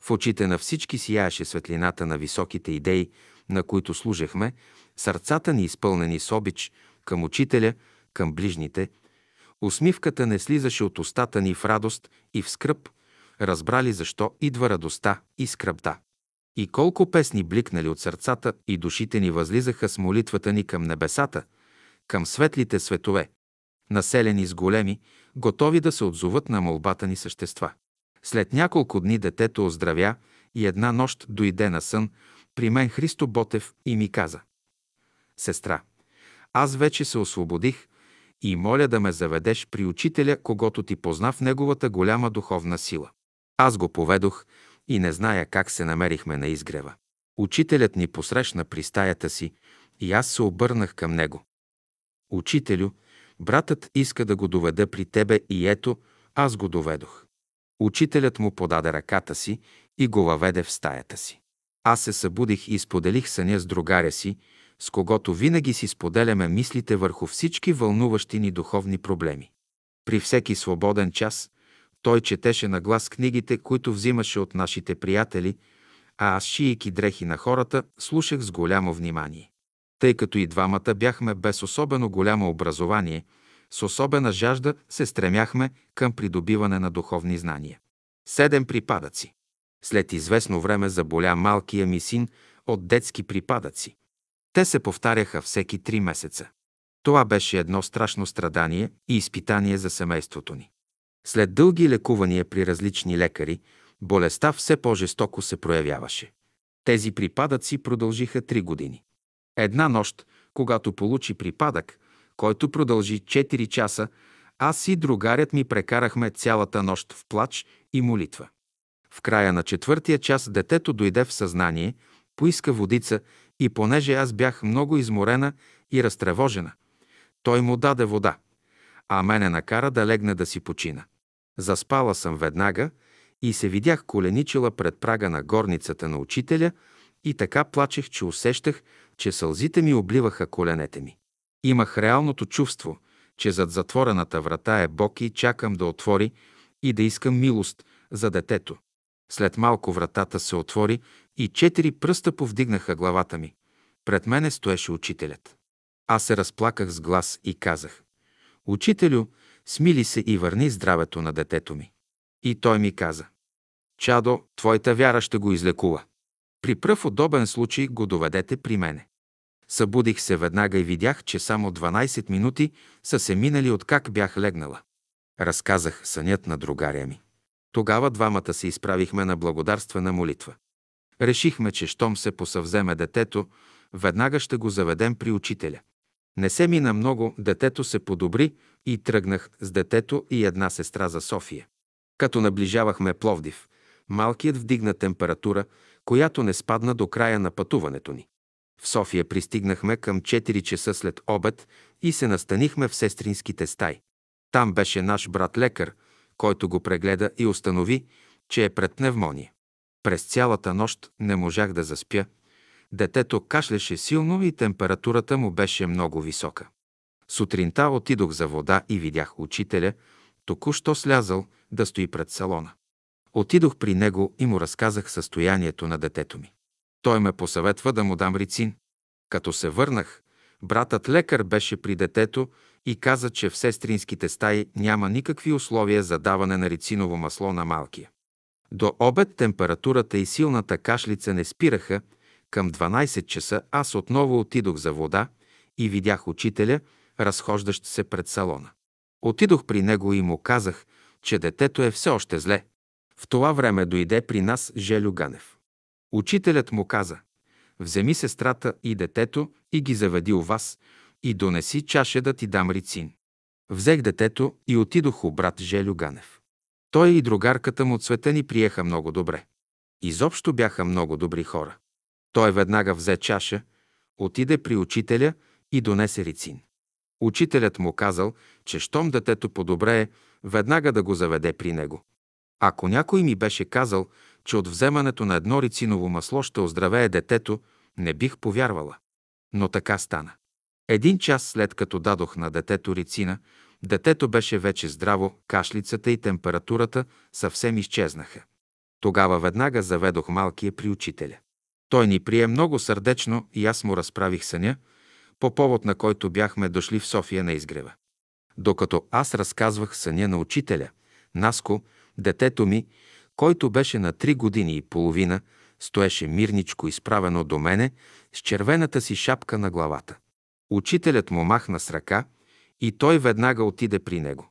В очите на всички сияеше светлината на високите идеи, на които служехме, сърцата ни изпълнени с обич към учителя, към ближните. Усмивката не слизаше от устата ни в радост и в скръп, разбрали защо идва радостта и скръпта. И колко песни бликнали от сърцата и душите ни възлизаха с молитвата ни към небесата, към светлите светове, населени с големи, готови да се отзоват на молбата ни същества. След няколко дни детето оздравя и една нощ дойде на сън при мен Христо Ботев и ми каза Сестра, аз вече се освободих и моля да ме заведеш при учителя, когато ти позна в неговата голяма духовна сила. Аз го поведох и не зная как се намерихме на изгрева. Учителят ни посрещна при стаята си и аз се обърнах към него. Учителю, братът иска да го доведа при тебе и ето, аз го доведох. Учителят му подаде ръката си и го въведе в стаята си. Аз се събудих и споделих съня с другаря си, с когото винаги си споделяме мислите върху всички вълнуващи ни духовни проблеми. При всеки свободен час той четеше на глас книгите, които взимаше от нашите приятели, а аз, шийки дрехи на хората, слушах с голямо внимание. Тъй като и двамата бяхме без особено голямо образование, с особена жажда се стремяхме към придобиване на духовни знания. Седем припадъци. След известно време заболя малкия ми син от детски припадъци. Те се повтаряха всеки три месеца. Това беше едно страшно страдание и изпитание за семейството ни. След дълги лекувания при различни лекари, болестта все по-жестоко се проявяваше. Тези припадъци продължиха три години. Една нощ, когато получи припадък, който продължи 4 часа, аз и другарят ми прекарахме цялата нощ в плач и молитва. В края на четвъртия час детето дойде в съзнание, поиска водица и понеже аз бях много изморена и разтревожена, той му даде вода, а мене накара да легне да си почина. Заспала съм веднага и се видях коленичила пред прага на горницата на учителя и така плачех, че усещах, че сълзите ми обливаха коленете ми. Имах реалното чувство, че зад затворената врата е Бог и чакам да отвори и да искам милост за детето. След малко вратата се отвори и четири пръста повдигнаха главата ми. Пред мене стоеше учителят. Аз се разплаках с глас и казах, «Учителю, смили се и върни здравето на детето ми». И той ми каза, «Чадо, твоята вяра ще го излекува. При пръв удобен случай го доведете при мене». Събудих се веднага и видях, че само 12 минути са се минали от как бях легнала. Разказах сънят на другаря ми. Тогава двамата се изправихме на благодарствена молитва. Решихме, че щом се посъвземе детето, веднага ще го заведем при учителя. Не се мина много, детето се подобри и тръгнах с детето и една сестра за София. Като наближавахме Пловдив, малкият вдигна температура, която не спадна до края на пътуването ни. В София пристигнахме към 4 часа след обед и се настанихме в сестринските стаи. Там беше наш брат лекар, който го прегледа и установи, че е пред пневмония. През цялата нощ не можах да заспя. Детето кашляше силно и температурата му беше много висока. Сутринта отидох за вода и видях учителя, току-що слязал да стои пред салона. Отидох при него и му разказах състоянието на детето ми. Той ме посъветва да му дам рицин. Като се върнах, братът лекар беше при детето и каза, че в сестринските стаи няма никакви условия за даване на рициново масло на малкия. До обед температурата и силната кашлица не спираха. Към 12 часа аз отново отидох за вода и видях учителя, разхождащ се пред салона. Отидох при него и му казах, че детето е все още зле. В това време дойде при нас Желю Ганев. Учителят му каза, вземи сестрата и детето и ги заведи у вас и донеси чаша да ти дам рицин. Взех детето и отидох у брат Желю Ганев. Той и другарката му цвета ни приеха много добре. Изобщо бяха много добри хора. Той веднага взе чаша, отиде при учителя и донесе рицин. Учителят му казал, че щом детето подобрее, веднага да го заведе при него. Ако някой ми беше казал, че от вземането на едно рициново масло ще оздравее детето, не бих повярвала. Но така стана. Един час след като дадох на детето рицина, детето беше вече здраво, кашлицата и температурата съвсем изчезнаха. Тогава веднага заведох малкия при учителя. Той ни прие много сърдечно и аз му разправих съня, по повод на който бяхме дошли в София на изгрева. Докато аз разказвах съня на учителя, Наско, детето ми, който беше на три години и половина, стоеше мирничко изправено до мене с червената си шапка на главата. Учителят му махна с ръка и той веднага отиде при него.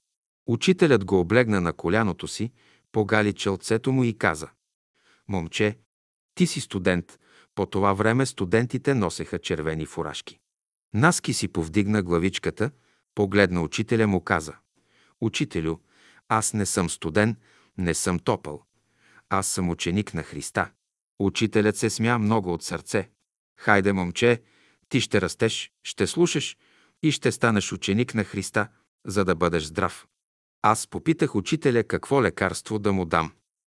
Учителят го облегна на коляното си, погали челцето му и каза «Момче, ти си студент, по това време студентите носеха червени фуражки». Наски си повдигна главичката, погледна учителя му каза «Учителю, аз не съм студен, не съм топъл. Аз съм ученик на Христа». Учителят се смя много от сърце. «Хайде, момче, ти ще растеш, ще слушаш и ще станеш ученик на Христа, за да бъдеш здрав. Аз попитах учителя какво лекарство да му дам.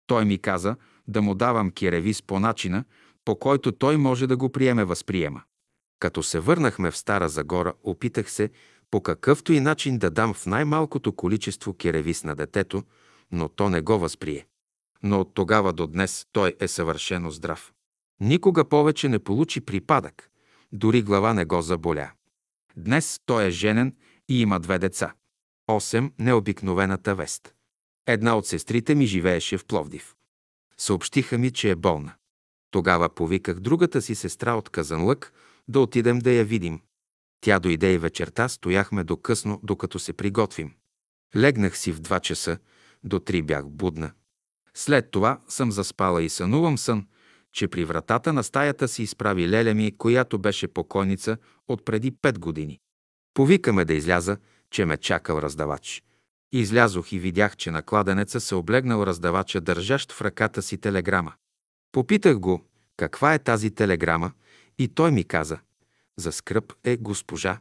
Той ми каза да му давам киревис по начина, по който той може да го приеме-възприема. Като се върнахме в Стара Загора, опитах се по какъвто и начин да дам в най-малкото количество киревис на детето, но то не го възприе. Но от тогава до днес той е съвършено здрав. Никога повече не получи припадък, дори глава не го заболя. Днес той е женен и има две деца. Осем необикновената вест. Една от сестрите ми живееше в Пловдив. Съобщиха ми, че е болна. Тогава повиках другата си сестра от Казанлък да отидем да я видим. Тя дойде и вечерта стояхме до късно, докато се приготвим. Легнах си в два часа, до три бях будна. След това съм заспала и сънувам сън, че при вратата на стаята си изправи леля ми, която беше покойница от преди пет години. Повикаме да изляза, че ме чакал раздавач. Излязох и видях, че на кладенеца се облегнал раздавача, държащ в ръката си телеграма. Попитах го, каква е тази телеграма, и той ми каза, за скръп е госпожа.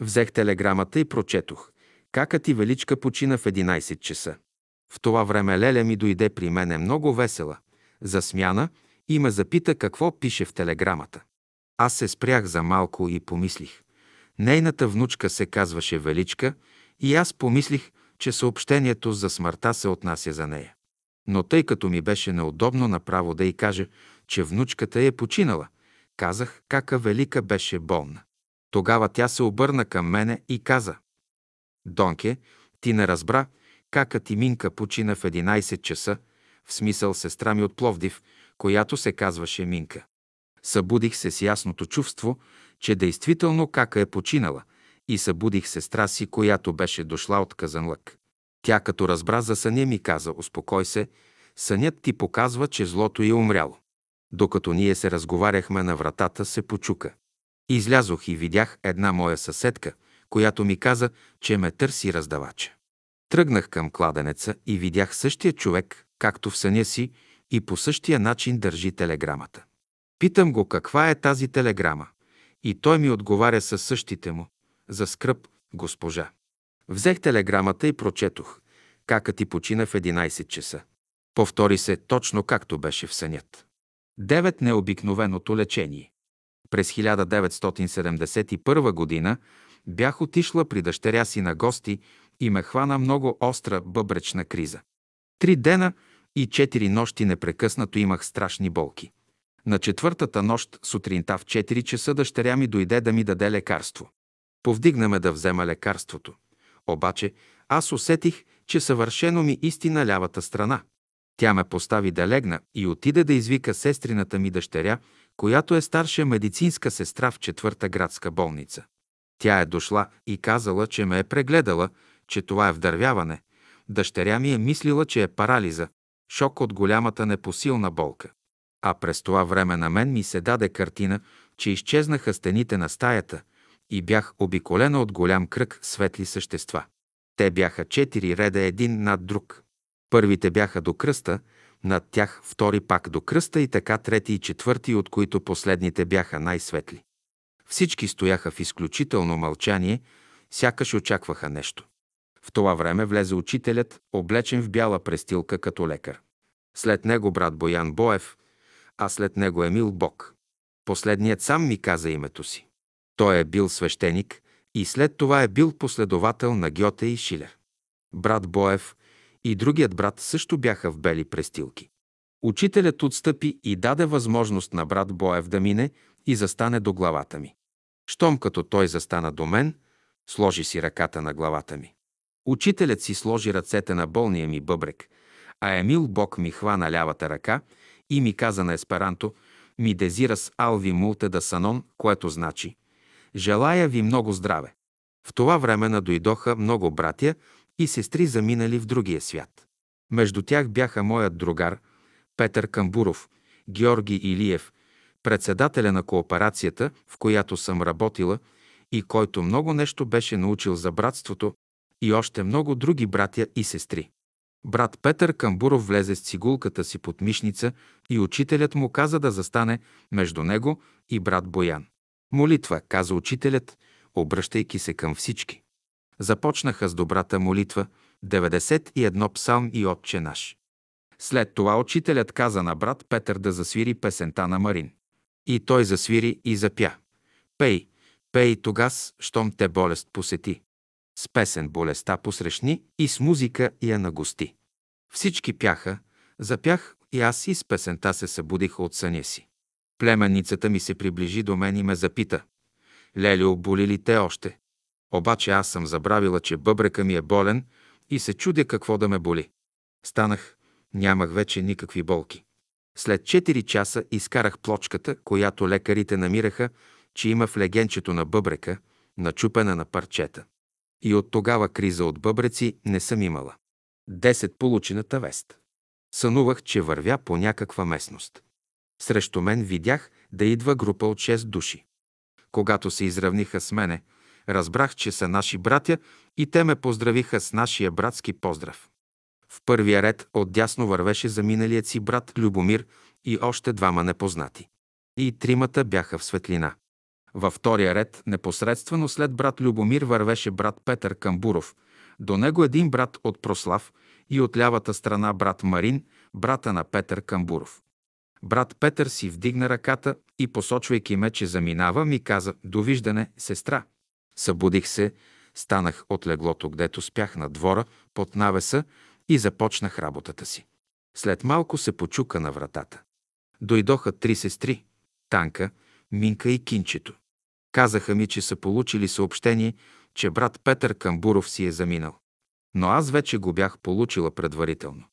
Взех телеграмата и прочетох. Кака ти величка почина в 11 часа. В това време Леля ми дойде при мене много весела, за смяна и ме запита какво пише в телеграмата. Аз се спрях за малко и помислих. Нейната внучка се казваше Величка и аз помислих, че съобщението за смъртта се отнася за нея. Но тъй като ми беше неудобно направо да й кажа, че внучката е починала, казах кака Велика беше болна. Тогава тя се обърна към мене и каза «Донке, ти не разбра, кака ти Минка почина в 11 часа, в смисъл сестра ми от Пловдив, която се казваше Минка. Събудих се с ясното чувство, че действително кака е починала и събудих сестра си, която беше дошла от Казанлък. Тя като разбра за съня ми каза, успокой се, сънят ти показва, че злото е умряло. Докато ние се разговаряхме на вратата, се почука. Излязох и видях една моя съседка, която ми каза, че ме търси раздавача. Тръгнах към кладенеца и видях същия човек, както в съня си, и по същия начин държи телеграмата. Питам го каква е тази телеграма. И той ми отговаря със същите му. За скръп, госпожа. Взех телеграмата и прочетох. Кака ти почина в 11 часа. Повтори се точно както беше в сънят. Девет необикновеното лечение. През 1971 година бях отишла при дъщеря си на гости и ме хвана много остра бъбречна криза. Три дена и четири нощи непрекъснато имах страшни болки. На четвъртата нощ сутринта в 4 часа дъщеря ми дойде да ми даде лекарство. Повдигна ме да взема лекарството. Обаче аз усетих, че съвършено ми истина лявата страна. Тя ме постави да легна и отиде да извика сестрината ми дъщеря, която е старша медицинска сестра в четвърта градска болница. Тя е дошла и казала, че ме е прегледала, че това е вдървяване. Дъщеря ми е мислила, че е парализа, шок от голямата непосилна болка. А през това време на мен ми се даде картина, че изчезнаха стените на стаята и бях обиколена от голям кръг светли същества. Те бяха четири реда един над друг. Първите бяха до кръста, над тях втори пак до кръста и така трети и четвърти, от които последните бяха най-светли. Всички стояха в изключително мълчание, сякаш очакваха нещо. В това време влезе учителят, облечен в бяла престилка като лекар. След него брат Боян Боев, а след него Емил Бог. Последният сам ми каза името си. Той е бил свещеник и след това е бил последовател на Гьоте и Шилер. Брат Боев и другият брат също бяха в бели престилки. Учителят отстъпи и даде възможност на брат Боев да мине и застане до главата ми. Щом като той застана до мен, сложи си ръката на главата ми. Учителят си сложи ръцете на болния ми бъбрек, а Емил Бог ми хвана лявата ръка и ми каза на есперанто «Ми дезирас алви мулте да санон», което значи «Желая ви много здраве». В това време надойдоха много братя и сестри заминали в другия свят. Между тях бяха моят другар Петър Камбуров, Георги Илиев, председателя на кооперацията, в която съм работила и който много нещо беше научил за братството и още много други братя и сестри. Брат Петър Камбуров влезе с цигулката си под мишница и учителят му каза да застане между него и брат Боян. Молитва, каза учителят, обръщайки се към всички. Започнаха с добрата молитва, 91 псалм и Отче наш. След това учителят каза на брат Петър да засвири песента на Марин. И той засвири и запя. Пей, пей тогас, щом те болест посети. С песен болестта посрещни и с музика я нагости. Всички пяха, запях и аз и с песента се събудиха от съня си. Племенницата ми се приближи до мен и ме запита. Лелио, боли ли те още? Обаче аз съм забравила, че бъбрека ми е болен и се чудя какво да ме боли. Станах, нямах вече никакви болки. След 4 часа изкарах плочката, която лекарите намираха, че има в легенчето на бъбрека, начупена на парчета. И от тогава криза от бъбреци не съм имала. Десет получената вест. Сънувах, че вървя по някаква местност. Срещу мен видях да идва група от 6 души. Когато се изравниха с мене, разбрах, че са наши братя и те ме поздравиха с нашия братски поздрав. В първия ред отдясно вървеше заминалият си брат Любомир и още двама непознати. И тримата бяха в светлина. Във втория ред, непосредствено след брат Любомир, вървеше брат Петър Камбуров, до него един брат от Прослав и от лявата страна брат Марин, брата на Петър Камбуров. Брат Петър си вдигна ръката и, посочвайки ме, че заминава, ми каза «Довиждане, сестра». Събудих се, станах от леглото, гдето спях на двора, под навеса и започнах работата си. След малко се почука на вратата. Дойдоха три сестри – Танка, Минка и Кинчето. Казаха ми, че са получили съобщение, че брат Петър Камбуров си е заминал. Но аз вече го бях получила предварително.